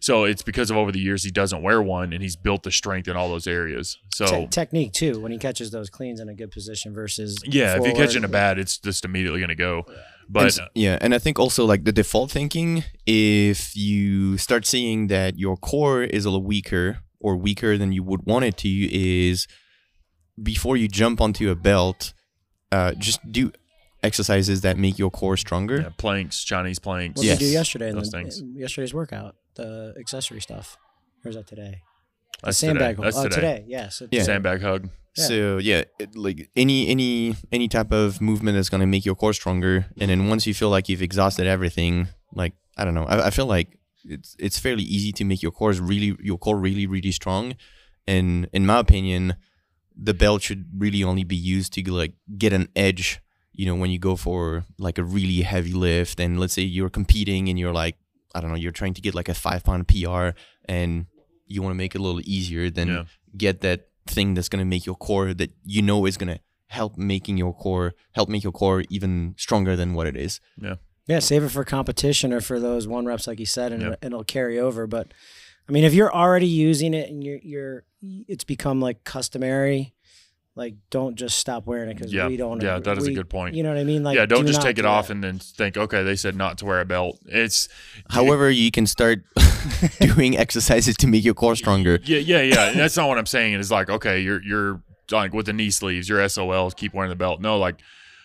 Speaker 3: So it's because of over the years he doesn't wear one, and he's built the strength in all those areas. So
Speaker 2: Te- technique too when he catches those cleans in a good position versus
Speaker 3: yeah, if you catch in a bad, it's just immediately going to go. But
Speaker 5: s- yeah, and I think also like the default thinking, if you start seeing that your core is a little weaker or weaker than you would want it to, is before you jump onto a belt, uh, just do exercises that make your core stronger.
Speaker 3: yeah, planks, Chinese planks.
Speaker 2: What did you do yesterday?
Speaker 3: Those
Speaker 2: the,
Speaker 3: things.
Speaker 2: Yesterday's workout, the accessory stuff. Or is that today? The
Speaker 3: That's
Speaker 2: sandbag.
Speaker 3: today. That's
Speaker 2: oh,
Speaker 3: today.
Speaker 2: today. Yes. Yeah, so
Speaker 5: Yeah.
Speaker 3: Sandbag hug.
Speaker 2: Yeah.
Speaker 5: So yeah, it, like any any any type of movement that's gonna make your core stronger, and then once you feel like you've exhausted everything, like I don't know, I, I feel like it's it's fairly easy to make your core really your core really really strong, and in my opinion, the belt should really only be used to like get an edge. You know, when you go for like a really heavy lift, and let's say you're competing and you're like, I don't know, you're trying to get like a five pound PR, and you want to make it a little easier, then
Speaker 3: Yeah.
Speaker 5: get that thing that's gonna make your core that you know is gonna help making your core help make your core even stronger than what it is.
Speaker 2: Yeah, save it for competition or for those one reps, like you said, and
Speaker 3: Yep.
Speaker 2: it'll carry over. But I mean, if you're already using it and you're you're, it's become like customary. Like, don't just stop wearing it because
Speaker 3: Yeah.
Speaker 2: we don't.
Speaker 3: Yeah, that is a good point.
Speaker 2: You know what I mean? Like,
Speaker 3: yeah, don't
Speaker 2: do
Speaker 3: just take it
Speaker 2: do
Speaker 3: off
Speaker 2: that.
Speaker 3: and then think, okay, they said not to wear a belt. It's [laughs]
Speaker 5: However, you can start [laughs] doing exercises to make your core stronger.
Speaker 3: yeah, yeah, yeah. And that's not what I'm saying. It's like, okay, you're you're like with the knee sleeves, your SOLs, keep wearing the belt. No, like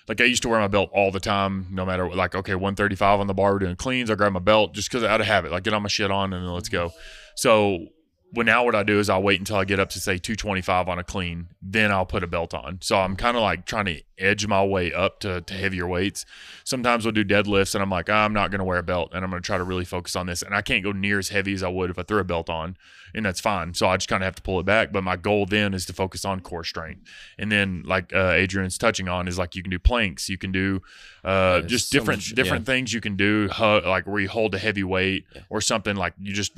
Speaker 3: like I used to wear my belt all the time, no matter what. Like, okay, 135 on the bar, we're doing cleans. I grab my belt just because out of habit. Like, get all my shit on and then let's go. So well, now what I do is I'll wait until I get up to say 225 on a clean, then I'll put a belt on. So I'm kind of like trying to edge my way up to, to heavier weights. Sometimes we'll do deadlifts and I'm like, I'm not going to wear a belt and I'm going to try to really focus on this. And I can't go near as heavy as I would if I threw a belt on, and that's fine. So I just kind of have to pull it back. But my goal then is to focus on core strength. And then, like uh, Adrian's touching on, is like you can do planks, you can do uh,
Speaker 5: There's
Speaker 3: just
Speaker 5: so
Speaker 3: different
Speaker 5: much-
Speaker 3: different things you can do, like where you hold a heavy weight or something like you just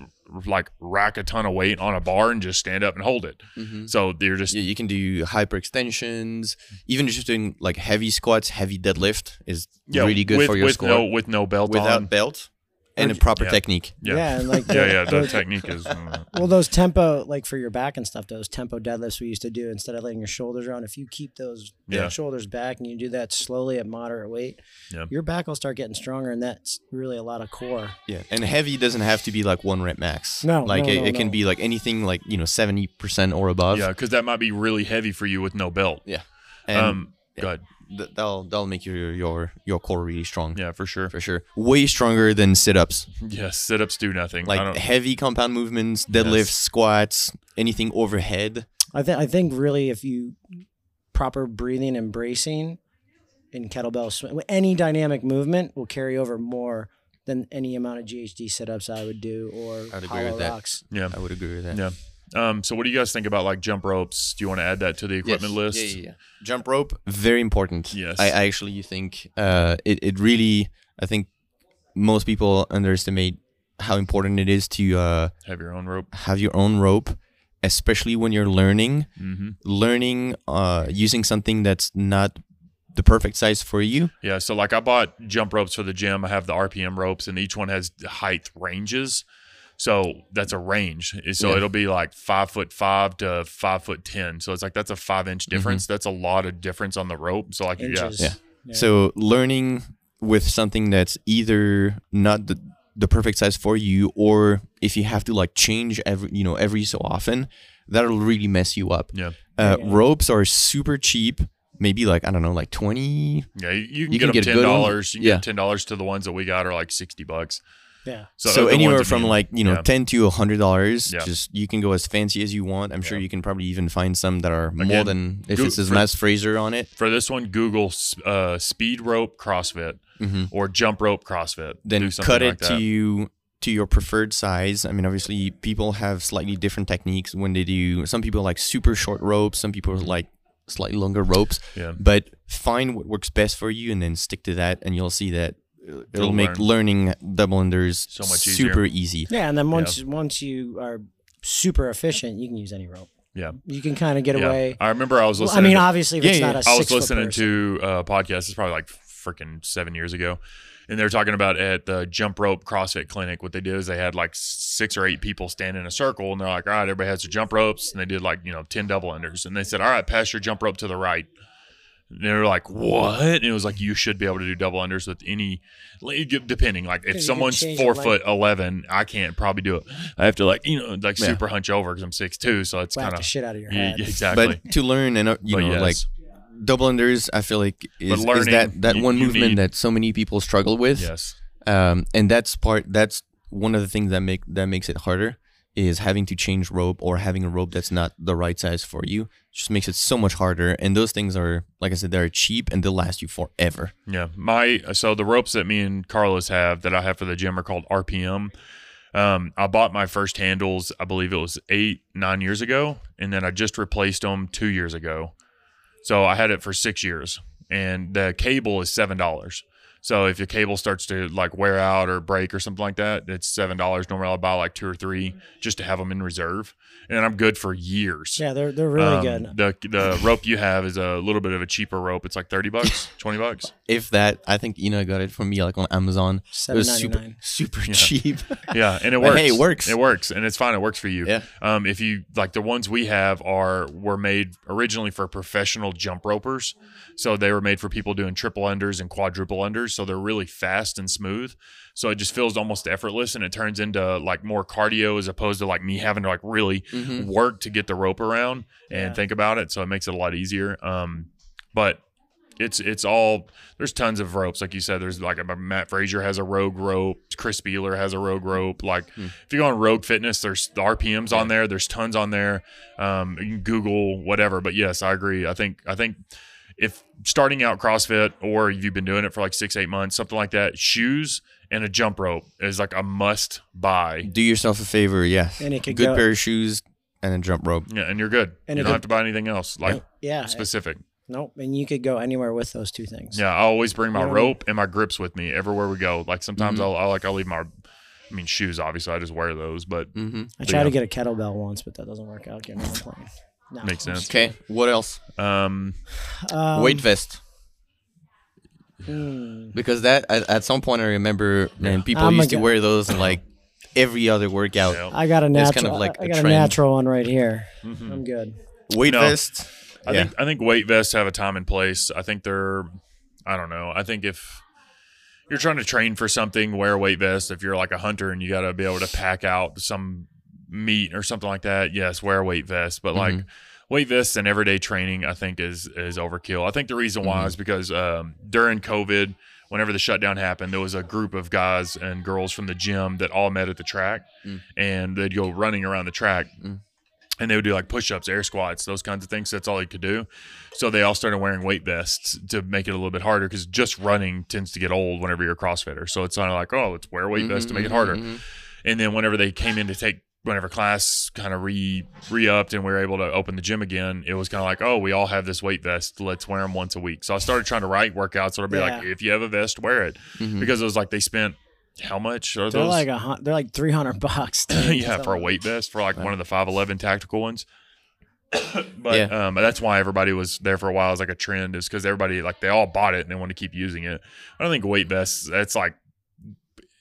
Speaker 3: like rack a ton of weight on a bar and just stand up and hold it. So you're just
Speaker 5: Yeah, you can do hyperextensions, even just doing like heavy squats, heavy deadlift is
Speaker 3: yeah,
Speaker 5: really good
Speaker 3: with,
Speaker 5: for your
Speaker 3: with
Speaker 5: squat
Speaker 3: no with no belt
Speaker 5: without
Speaker 3: on.
Speaker 5: belt and a proper
Speaker 3: yeah.
Speaker 5: technique.
Speaker 3: Yeah.
Speaker 2: Yeah, and like [laughs]
Speaker 3: yeah,
Speaker 2: the-
Speaker 3: yeah. The
Speaker 2: the-
Speaker 3: technique is uh,
Speaker 2: Well, those tempo, like for your back and stuff, those tempo deadlifts we used to do instead of letting your shoulders around. If you keep those
Speaker 3: Yeah.
Speaker 2: shoulders back and you do that slowly at moderate weight,
Speaker 3: Yeah.
Speaker 2: your back will start getting stronger, and that's really a lot of core.
Speaker 5: Yeah, and heavy doesn't have to be like one rep max.
Speaker 2: No,
Speaker 5: like
Speaker 2: no,
Speaker 5: it,
Speaker 2: no,
Speaker 5: it can
Speaker 2: no.
Speaker 5: be like anything like you know seventy percent or above.
Speaker 3: yeah, because that might be really heavy for you with no belt.
Speaker 5: and
Speaker 3: um,
Speaker 5: yeah.
Speaker 3: go ahead.
Speaker 5: Th- that'll that'll make your your your core really strong.
Speaker 3: Yeah, for sure.
Speaker 5: for sure. Way stronger than sit ups. [laughs]
Speaker 3: Yes, sit ups do nothing. I
Speaker 5: Like
Speaker 3: don't,
Speaker 5: heavy compound movements, deadlifts, squats, anything overhead.
Speaker 2: I think I think really if you proper breathing and bracing in kettlebell swing, any dynamic movement will carry over more than any amount of GHD sit-ups I would do or
Speaker 5: I'd agree
Speaker 2: hollow
Speaker 5: with that.
Speaker 2: rocks.
Speaker 3: yeah.
Speaker 5: I would agree with that.
Speaker 3: Yeah. Um, so what do you guys think about like jump ropes? Do you want to add that to the equipment list?
Speaker 5: Yeah, yeah, yeah. Jump rope, very important.
Speaker 3: Yes.
Speaker 5: I, I actually think uh, it, it really, I think most people underestimate how important it is to uh,
Speaker 3: Have your own rope.
Speaker 5: have your own rope, especially when you're learning.
Speaker 3: hmm
Speaker 5: Learning uh, using something that's not the perfect size for you.
Speaker 3: Yeah, so like I bought jump ropes for the gym. I have the RPM ropes, and each one has height ranges. So that's a range. So
Speaker 5: Yeah.
Speaker 3: it'll be like five foot five to five foot ten. So it's like that's a five inch
Speaker 5: Mm-hmm.
Speaker 3: difference. That's a lot of difference on the rope. So like
Speaker 2: Inches.
Speaker 3: yeah,
Speaker 5: Yeah. So learning with something that's either not the the perfect size for you, or if you have to like change every you know every so often, that'll really mess you up.
Speaker 3: yeah,
Speaker 5: Uh,
Speaker 2: Yeah.
Speaker 5: Ropes are super cheap. Maybe like I don't know, like twenty.
Speaker 3: yeah. You, you can
Speaker 5: You
Speaker 3: get
Speaker 5: can
Speaker 3: them
Speaker 5: get
Speaker 3: $10 You can
Speaker 5: Yeah.
Speaker 3: get ten dollars to the ones that we got are like sixty bucks.
Speaker 2: Yeah.
Speaker 3: So,
Speaker 5: So, anywhere from
Speaker 3: me-
Speaker 5: like you know
Speaker 3: yeah.
Speaker 5: ten to a hundred dollars.
Speaker 3: Yeah.
Speaker 5: Just you can go as fancy as you want. I'm sure
Speaker 3: Yeah.
Speaker 5: you can probably even find some that are more than if
Speaker 3: go-
Speaker 5: it says
Speaker 3: for-
Speaker 5: Mat Fraser on it.
Speaker 3: for this one, Google uh, speed rope CrossFit
Speaker 5: hmm
Speaker 3: or jump rope CrossFit.
Speaker 5: Then
Speaker 3: Do something
Speaker 5: cut
Speaker 3: like
Speaker 5: it
Speaker 3: that.
Speaker 5: to you to your preferred size. I mean, obviously, people have slightly different techniques when they do. Some people like super short ropes. Some people like slightly longer ropes.
Speaker 3: Yeah.
Speaker 5: But find what works best for you, and then stick to that, and you'll see that it'll
Speaker 3: You'll
Speaker 5: make
Speaker 3: learn.
Speaker 5: learning double unders
Speaker 3: So much easier.
Speaker 5: super easy.
Speaker 2: Yeah, and then once once you are super efficient, you can use any rope.
Speaker 3: Yeah.
Speaker 2: You can kind of get
Speaker 3: Yeah.
Speaker 2: away.
Speaker 3: I remember I was
Speaker 2: Well,
Speaker 3: listening.
Speaker 2: I mean,
Speaker 3: to-
Speaker 2: obviously, if
Speaker 5: Yeah,
Speaker 2: it's
Speaker 5: yeah.
Speaker 2: not a
Speaker 3: I was listening
Speaker 2: person.
Speaker 3: to a podcast. It's probably like freaking seven years ago, and they were talking about at the jump rope CrossFit clinic. What they did is they had like six or eight people stand in a circle, and they're like, "All right, everybody has their jump ropes," and they did like you know ten double unders, and they said, "All right, pass your jump rope to the right." And they were like, "What?" And it was like you should be able to do double unders with any, depending. Like if someone's four foot eleven, I can't probably do it. I have to like you know like
Speaker 5: Yeah.
Speaker 3: super hunch over because I'm six two, so it's kind of
Speaker 2: shit out of your head.
Speaker 3: yeah,
Speaker 2: head.
Speaker 3: exactly.
Speaker 5: But to learn and uh, you
Speaker 3: But
Speaker 5: know
Speaker 3: yes.
Speaker 5: like double unders, I feel like is, is that that
Speaker 3: you-
Speaker 5: one
Speaker 3: you
Speaker 5: movement
Speaker 3: need-
Speaker 5: that so many people struggle with.
Speaker 3: yes,
Speaker 5: um, and that's part that's one of the things that make that makes it harder is having to change rope or having a rope that's not the right size for you just makes it so much harder and those things are like i said they're cheap and they'll last you forever
Speaker 3: Yeah, my so the ropes that me and Carlos have that I have for the gym are called RPM. Um, I bought my first handles, I believe it was eight nine years ago, and then I just replaced them two years ago. So I had it for six years, and the cable is seven dollars. So if your cable starts to like wear out or break or something like that, it's seven dollars. Normally I'll buy like two or three mm-hmm. just to have them in reserve, and I'm good for years.
Speaker 2: Yeah, they're they're really
Speaker 3: Um,
Speaker 2: good.
Speaker 3: The the rope you have is a little bit of a cheaper rope. It's like thirty bucks, [laughs] twenty bucks.
Speaker 5: if that i think ina got it from me like on amazon it was
Speaker 2: ninety
Speaker 5: super
Speaker 2: nine.
Speaker 5: super cheap [laughs]
Speaker 3: Yeah, and it
Speaker 5: But
Speaker 3: works.
Speaker 5: hey, it works.
Speaker 3: It works, and it's fine. It works for you.
Speaker 5: Yeah.
Speaker 3: Um, if you like the ones we have are were made originally for professional jump ropers, so they were made for people doing triple unders and quadruple unders. So they're really fast and smooth. So it just feels almost effortless, and it turns into like more cardio as opposed to like me having to like really
Speaker 5: Mhm.
Speaker 3: work to get the rope around and
Speaker 2: Yeah.
Speaker 3: think about it. So it makes it a lot easier. Um, but it's it's all there's tons of ropes like you said there's like a, Mat Fraser has a rogue rope chris Beeler has a rogue rope like
Speaker 5: Hmm.
Speaker 3: if you go on rogue fitness there's the rpms on there there's tons on there um, you can google whatever but yes i agree i think i think if starting out crossfit or you've been doing it for like six eight months something like that shoes and a jump rope is like a must buy
Speaker 5: do yourself a favor yes.
Speaker 2: And it could go
Speaker 5: good
Speaker 2: go-
Speaker 5: pair of shoes and a jump rope
Speaker 3: yeah and you're good
Speaker 2: And
Speaker 3: you don't
Speaker 2: could-
Speaker 3: have to buy anything else like
Speaker 2: Yeah.
Speaker 3: specific
Speaker 2: Nope. And you could go anywhere with those two things.
Speaker 3: Yeah, I always bring my
Speaker 2: You know-
Speaker 3: rope and my grips with me everywhere we go. Like sometimes
Speaker 5: Mhm.
Speaker 3: I'll, I'll like I'll leave my, I mean shoes. Obviously, I just wear those, but
Speaker 5: mm-hmm.
Speaker 2: I tried
Speaker 3: Yeah.
Speaker 2: to get a kettlebell once, but that doesn't work out. Getting on a plane. No,
Speaker 3: Makes sense.
Speaker 5: okay what else
Speaker 3: um.
Speaker 2: Um,
Speaker 5: weight vest
Speaker 2: hmm.
Speaker 5: because that at, at some point i remember man people
Speaker 2: I'm
Speaker 5: used to
Speaker 2: guy-
Speaker 5: wear those in like every other workout
Speaker 3: yeah.
Speaker 2: I got a natural.
Speaker 5: kind of like
Speaker 2: I
Speaker 5: a
Speaker 2: got a
Speaker 5: trend.
Speaker 2: natural one right here.
Speaker 3: Mhm.
Speaker 2: I'm good.
Speaker 5: weight
Speaker 3: No.
Speaker 5: vest
Speaker 3: I
Speaker 5: yeah.
Speaker 3: think I think weight vests have a time and place. I think they're, I don't know. I think if you're trying to train for something, wear a weight vest. If you're like a hunter and you got to be able to pack out some meat or something like that, yes, wear a weight vest. But like weight vests and everyday training, I think is is overkill. I think the reason why is because um, during COVID, whenever the shutdown happened, there was a group of guys and girls from the gym that all met at the track,
Speaker 5: Mm.
Speaker 3: and they'd go running around the track.
Speaker 5: Mm.
Speaker 3: And they would do like push-ups, air squats, those kinds of things. That's all they could do. So they all started wearing weight vests to make it a little bit harder because just running tends to get old whenever you're a CrossFitter. So it's kind of like, oh, let's wear a weight vest to make it harder.
Speaker 5: mhm,
Speaker 3: And then whenever they came in to take whenever class kind of re re upped and we were able to open the gym again, it was kind of like, oh, we all have this weight vest. Let's wear them once a week. So I started trying to write workouts. So it'll be like, if you have a vest, wear it
Speaker 5: mhm.
Speaker 3: because it was like they spent How much are
Speaker 2: They're
Speaker 3: those?
Speaker 2: like a they're like three hundred bucks. [laughs] dude.
Speaker 3: yeah, for a weight vest for like one of the five eleven tactical ones. [coughs] but
Speaker 5: Yeah.
Speaker 3: um, that's why everybody was there for a while as like a trend is because everybody like they all bought it and they want to keep using it. I don't think weight vests. That's like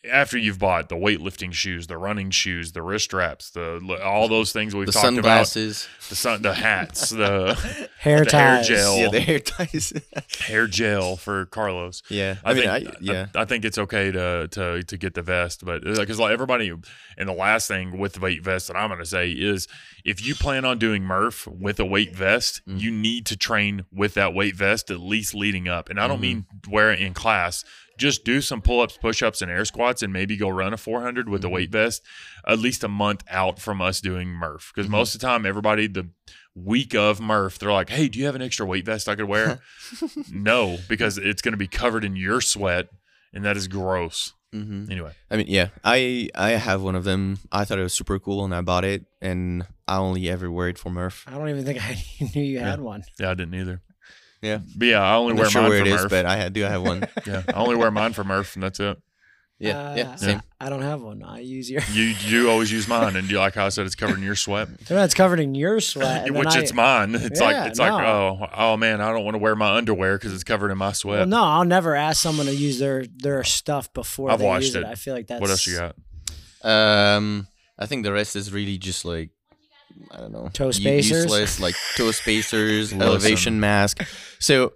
Speaker 3: after you've bought the weightlifting shoes, the running shoes, the wrist straps, the all those things we've
Speaker 5: the
Speaker 3: talked
Speaker 5: sunglasses.
Speaker 3: about, the sun, the hats, the [laughs] [laughs]
Speaker 2: hair
Speaker 3: the hair gel.
Speaker 5: Yeah, the hair ties. [laughs]
Speaker 3: hair gel for Carlos.
Speaker 5: yeah, I, mean,
Speaker 3: think,
Speaker 5: I, yeah.
Speaker 3: I, I think it's okay to to to get the vest, but because like everybody, and the last thing with the weight vest that I'm going to say is, if you plan on doing Murph with a weight vest,
Speaker 5: Mm.
Speaker 3: you need to train with that weight vest at least leading up. And I don't
Speaker 5: Mhm.
Speaker 3: mean wear it in class. Just do some pull ups, push ups, and air squats, and maybe go run a 400 with the
Speaker 5: Mhm.
Speaker 3: weight vest at least a month out from us doing Murph. Because
Speaker 5: Mhm.
Speaker 3: most of the time, everybody the week of Murph, they're like, "Hey, do you have an extra weight vest I could wear?" [laughs] no, because it's going to be covered in your sweat, and that is gross.
Speaker 5: hmm
Speaker 3: Anyway,
Speaker 5: I mean, yeah, I I have one of them. I thought it was super cool, and I bought it, and I only ever wear it for Murph.
Speaker 2: I don't even think I [laughs] knew you had one.
Speaker 3: yeah, I didn't either.
Speaker 5: Yeah.
Speaker 3: but yeah, I only
Speaker 5: I'm
Speaker 3: wear
Speaker 5: not sure
Speaker 3: mine
Speaker 5: where
Speaker 3: for
Speaker 5: it is,
Speaker 3: Murph.
Speaker 5: but I ha- do have one. [laughs]
Speaker 3: yeah, [laughs] I only wear mine for Murph, and that's it.
Speaker 5: Yeah,
Speaker 2: Uh,
Speaker 5: yeah, same.
Speaker 2: I, I don't have one. I use your.
Speaker 3: You [laughs] you always use mine, and you like how I said it's covered in your sweat,
Speaker 2: No, it's covered in your sweat. and then
Speaker 3: which
Speaker 2: I-
Speaker 3: it's mine. It's
Speaker 2: Yeah,
Speaker 3: like it's like
Speaker 2: no.
Speaker 3: oh oh man, I don't want to wear my underwear because it's covered in my sweat.
Speaker 2: Well, no, I'll never ask someone to use their their stuff before
Speaker 3: I've
Speaker 2: they
Speaker 3: watched
Speaker 2: use it.
Speaker 3: it.
Speaker 2: I feel like that's
Speaker 3: what else you got?
Speaker 5: Um, I think the rest is really just like I don't know,
Speaker 2: Toe
Speaker 5: u-
Speaker 2: spacers?
Speaker 5: useless, like toe spacers, [laughs] elevation mask. So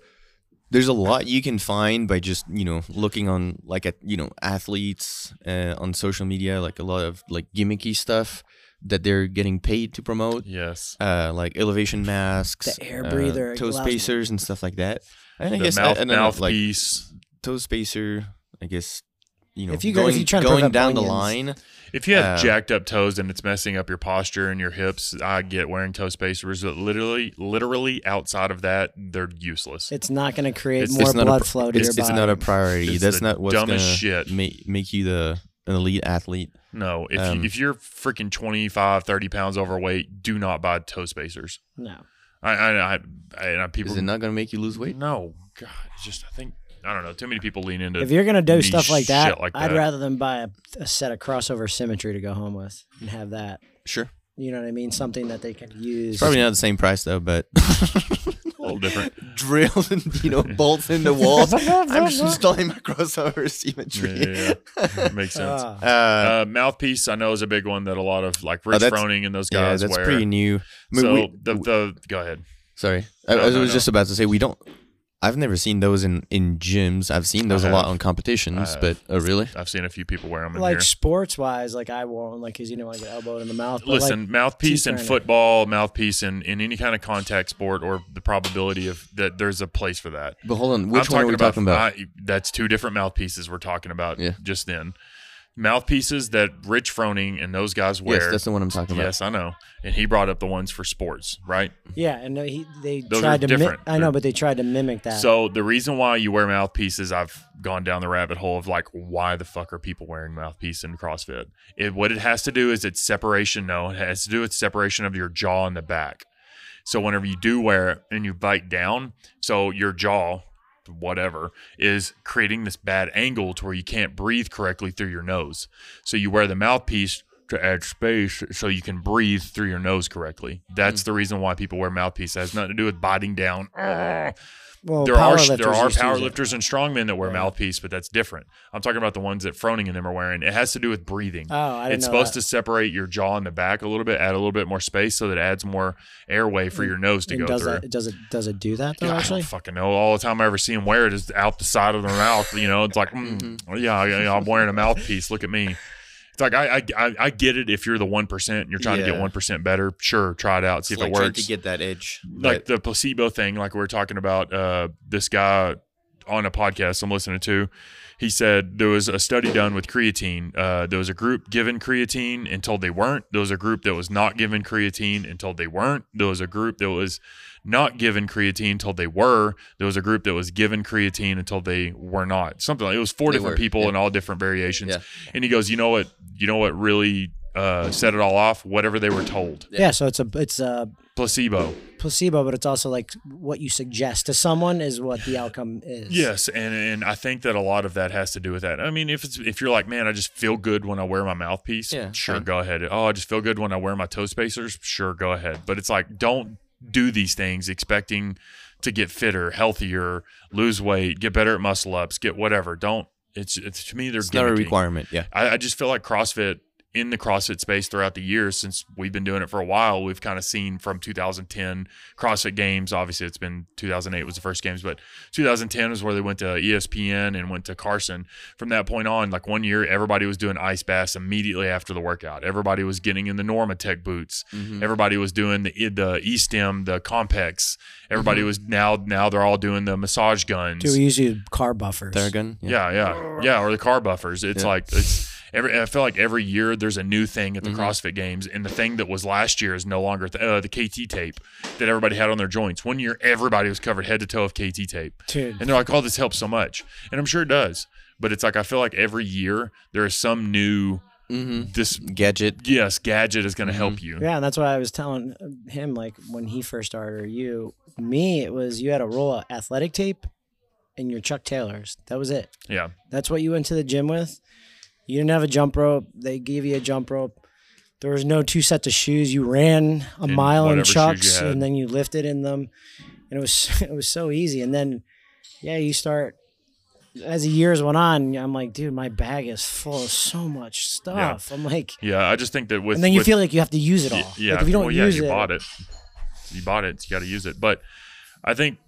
Speaker 5: there's a lot you can find by just you know looking on like at you know athletes uh, on social media, like a lot of like gimmicky stuff that they're getting paid to promote.
Speaker 3: Yes,
Speaker 5: Uh, like elevation masks,
Speaker 2: The air
Speaker 5: uh,
Speaker 2: breather
Speaker 5: toe spacers, and stuff like that. And I guess I-
Speaker 3: mouth
Speaker 5: I don't know, like toe spacer. I guess you know
Speaker 2: If you go- if
Speaker 5: going,
Speaker 2: you're trying
Speaker 5: going
Speaker 2: prevent
Speaker 5: down the line.
Speaker 3: If you have
Speaker 5: Uh,
Speaker 3: jacked up toes and it's messing up your posture and your hips, I get wearing toe spacers. But literally, literally outside of that, they're useless.
Speaker 2: It's not going to create
Speaker 3: It's-
Speaker 2: more
Speaker 5: it's not a
Speaker 2: blood flow to
Speaker 5: it's,
Speaker 2: your
Speaker 5: it's
Speaker 2: body.
Speaker 5: not a priority.
Speaker 3: It's
Speaker 5: That's not what's gonna make make you the an elite athlete.
Speaker 3: No, if
Speaker 5: Um,
Speaker 3: you, if you're freaking 25, 30 pounds overweight, do not buy toe spacers.
Speaker 2: no.
Speaker 3: I, I, I, I, people.
Speaker 5: Is it not gonna make you lose weight?
Speaker 3: No, God, it's just I think I don't know. Too many people lean into.
Speaker 2: If you're going to do stuff like that,
Speaker 3: shit like
Speaker 2: I'd
Speaker 3: that.
Speaker 2: rather than buy a, a set of crossover symmetry to go home with and have that.
Speaker 5: Sure.
Speaker 2: You know what I mean? Something that they can use.
Speaker 5: Probably not the same price though, but [laughs]
Speaker 3: a little different. [laughs]
Speaker 5: drilled and you know bolts in the [laughs] walls. I'm just installing my crossover symmetry.
Speaker 3: yeah, yeah. makes sense.
Speaker 2: Ah.
Speaker 5: Uh,
Speaker 3: Uh, mouthpiece, I know, is a big one that a lot of like Rich
Speaker 5: Oh, that's-
Speaker 3: Froning and those
Speaker 5: yeah,
Speaker 3: guys
Speaker 5: that's
Speaker 3: wear.
Speaker 5: pretty new. I mean,
Speaker 3: so
Speaker 5: we-
Speaker 3: the the go ahead.
Speaker 5: sorry, I,
Speaker 3: No,
Speaker 5: I was
Speaker 3: no, no.
Speaker 5: just about to say we don't. I've never seen those in in gyms. I've seen those
Speaker 3: I
Speaker 5: a lot
Speaker 3: have.
Speaker 5: on competitions,
Speaker 3: I
Speaker 5: but oh really?
Speaker 3: I've seen a few people wear them in
Speaker 2: like sports wise, like I wore one, like because you didn't want to get elbowed in the mouth. But
Speaker 3: Listen,
Speaker 2: like,
Speaker 3: mouthpiece in football, mouthpiece in, in any kind of contact sport, or the probability of that there's a place for that.
Speaker 5: But hold on, which
Speaker 3: I'm
Speaker 5: one are we talking about?
Speaker 3: I, that's two different mouthpieces we're talking about
Speaker 5: Yeah.
Speaker 3: just then. Mouthpieces that Rich Froning and those guys wear.
Speaker 5: yes, that's the one I'm talking about.
Speaker 3: Yes, I know. And he brought up the ones for sports, right?
Speaker 2: yeah, and he they
Speaker 3: Those are
Speaker 2: tried to. Mi- I know, but they tried to mimic that.
Speaker 3: So the reason why you wear mouthpieces, I've gone down the rabbit hole of like, why the fuck are people wearing mouthpiece in CrossFit? It what it has to do is it's separation. No, it has to do with separation of your jaw and the back. So whenever you do wear it and you bite down, so your jaw, whatever, is creating this bad angle to where you can't breathe correctly through your nose. So you wear the mouthpiece to add space so you can breathe through your nose correctly. That's mm. the reason why people wear mouthpiece. It has nothing to do with biting down.
Speaker 2: Well,
Speaker 3: there are there are powerlifters and strongmen that wear
Speaker 2: Yeah.
Speaker 3: mouthpiece, but that's different. I'm talking about the ones that Froning and them are wearing. It has to do with breathing.
Speaker 2: Oh, I didn't know.
Speaker 3: it's
Speaker 2: know
Speaker 3: supposed
Speaker 2: that.
Speaker 3: to separate your jaw and the back a little bit, add a little bit more space, so that it adds more airway for your nose to
Speaker 2: And
Speaker 3: go
Speaker 2: does
Speaker 3: through.
Speaker 2: that does it does it do that though?
Speaker 3: Yeah, I don't fucking know. All the time I ever see him wear it is out the side of their mouth. You know, it's like, [laughs] mm,
Speaker 2: Mm-hmm.
Speaker 3: yeah, yeah, I'm wearing a mouthpiece. Look at me. Like I I, I, get it if you're the one percent and you're trying to get one percent better. Sure, try it out, see
Speaker 5: It's
Speaker 3: if
Speaker 5: like
Speaker 3: it works
Speaker 5: to get that edge.
Speaker 3: like the placebo thing, like we were talking about, uh, this guy on a podcast I'm listening to, he said there was a study done with creatine. Uh, there was a group given creatine and told they weren't. There was a group that was not given creatine and told they weren't. There was a group that was not given creatine until they were. There was a group that was given creatine until they were not. Something like it was four
Speaker 5: They
Speaker 3: different
Speaker 5: were,
Speaker 3: people
Speaker 5: yeah.
Speaker 3: and all different variations.
Speaker 5: Yeah.
Speaker 3: And he goes, you know what? You know what really uh, set it all off, whatever they were told.
Speaker 2: Yeah. so it's a it's a
Speaker 3: Placebo.
Speaker 2: placebo, but it's also like what you suggest to someone is what the outcome is.
Speaker 3: Yes, and and I think that a lot of that has to do with that. I mean, if it's if you're like, man, I just feel good when I wear my mouthpiece,
Speaker 5: Yeah,
Speaker 3: sure,
Speaker 5: fine.
Speaker 3: go ahead. Oh, I just feel good when I wear my toe spacers, sure, go ahead. But it's like, don't do these things expecting to get fitter, healthier, lose weight, get better at muscle ups, get whatever. Don't. It's it's to me, they're
Speaker 5: not a requirement. Yeah.
Speaker 3: I, I just feel like CrossFit in the CrossFit space throughout the years since we've been doing it for a while, we've kind of seen from 2010 CrossFit Games. Obviously, it's been 2008 was the first games, but 2010 was where they went to ESPN and went to Carson. From that point on, like one year, everybody was doing ice baths immediately after the workout. Everybody was getting in the Normatec boots.
Speaker 5: Mm-hmm.
Speaker 3: Everybody was doing the the E-stim, the Compex. Everybody was now now they're all doing the massage guns.
Speaker 2: Do we use you car buffers?
Speaker 5: Theragun.
Speaker 3: Yeah, yeah, yeah, or the car buffers. It's
Speaker 5: Yeah.
Speaker 3: like it's every. I feel like every year there's a new thing at the
Speaker 5: Mhm.
Speaker 3: CrossFit Games, and the thing that was last year is no longer th- uh, the KT tape that everybody had on their joints. One year, everybody was covered head to toe of KT tape,
Speaker 2: Dude.
Speaker 3: and they're like, "Oh, this helps so much," and I'm sure it does. But it's like I feel like every year there is some new
Speaker 5: Mm-hmm.
Speaker 3: this
Speaker 5: Gadget.
Speaker 3: yes gadget is going to
Speaker 5: Mhm.
Speaker 3: help you.
Speaker 2: Yeah, and that's why I was telling him like when he first started or you. Me, it was you had a roll of athletic tape and your Chuck Taylors. That was it.
Speaker 3: Yeah,
Speaker 2: That's what you went to the gym with. You didn't have a jump rope. They gave you a jump rope. There was no two sets of shoes. You ran a
Speaker 3: In
Speaker 2: mile in
Speaker 3: you
Speaker 2: chucks and then you lifted in them. And it was [laughs] it was so easy. And then yeah, you start as the years went on, I'm like, dude, my bag is full of so much stuff. I'm like
Speaker 3: yeah. I just think that with
Speaker 2: and then you
Speaker 3: with-
Speaker 2: feel like you have to use it all.
Speaker 3: Yeah,
Speaker 2: Like if you don't
Speaker 3: well, yeah,
Speaker 2: use
Speaker 3: you
Speaker 2: it,
Speaker 3: bought it. You bought it. You got to use it. But I think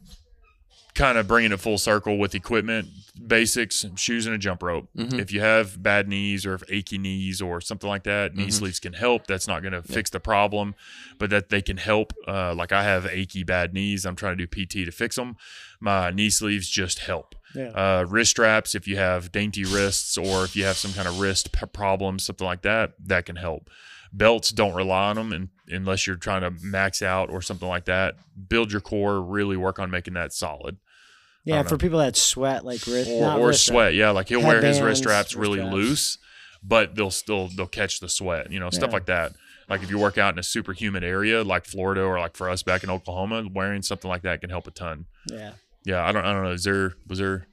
Speaker 3: kind of bringing it full circle with equipment, basics, shoes and a jump rope.
Speaker 5: Mhm.
Speaker 3: If you have bad knees or if achy knees or something like that, knee
Speaker 5: Mhm.
Speaker 3: sleeves can help. That's not going to fix the problem, but that they can help. Uh, like I have achy bad knees. I'm trying to do PT to fix them. My knee sleeves just help
Speaker 2: Yeah.
Speaker 3: uh, wrist straps if you have dainty wrists or if you have some kind of wrist p- problem something like that that can help belts don't rely on them and, unless you're trying to max out or something like that build your core really work on making that solid
Speaker 2: yeah, for
Speaker 3: know.
Speaker 2: people that sweat like wrist
Speaker 3: or,
Speaker 2: not
Speaker 3: or
Speaker 2: wrist strap.
Speaker 3: sweat yeah like he'll wear his
Speaker 2: Headbands,
Speaker 3: wrist straps
Speaker 2: wrist
Speaker 3: really
Speaker 2: straps.
Speaker 3: loose but they'll still they'll catch the sweat you know stuff
Speaker 2: Yeah.
Speaker 3: like that like if you work out in a super humid area like florida or like for us back in oklahoma wearing something like that can help a ton
Speaker 2: Yeah.
Speaker 3: yeah i don't i don't know is there was there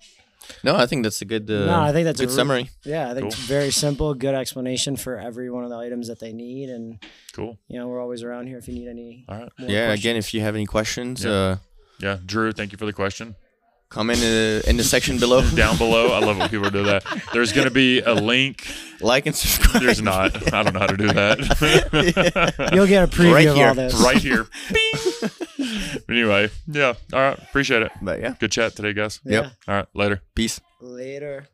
Speaker 5: No, I think that's a good. Uh,
Speaker 2: No, I think that's a
Speaker 5: good summary.
Speaker 2: Yeah, I think
Speaker 3: Cool.
Speaker 2: it's very simple, good explanation for every one of the items that they need, and
Speaker 3: cool
Speaker 2: you know we're always around here if you need any.
Speaker 3: all right
Speaker 5: yeah.
Speaker 2: questions.
Speaker 5: Again, if you have any questions,
Speaker 3: Yeah.
Speaker 5: uh,
Speaker 3: yeah drew thank you for the question
Speaker 5: comment uh, in the section below. [laughs]
Speaker 3: down below. I love when people do that. There's going to be a link.
Speaker 5: like and subscribe.
Speaker 3: There's not. I don't know how to do that. [laughs]
Speaker 2: You'll get a preview
Speaker 5: Right
Speaker 2: of
Speaker 5: here.
Speaker 2: all this.
Speaker 3: right here. [laughs] Bing. anyway, yeah. All right. Appreciate it.
Speaker 5: But yeah,
Speaker 3: Good chat today, guys.
Speaker 2: Yeah.
Speaker 5: Yep.
Speaker 3: All right. Later.
Speaker 5: peace.
Speaker 2: Later.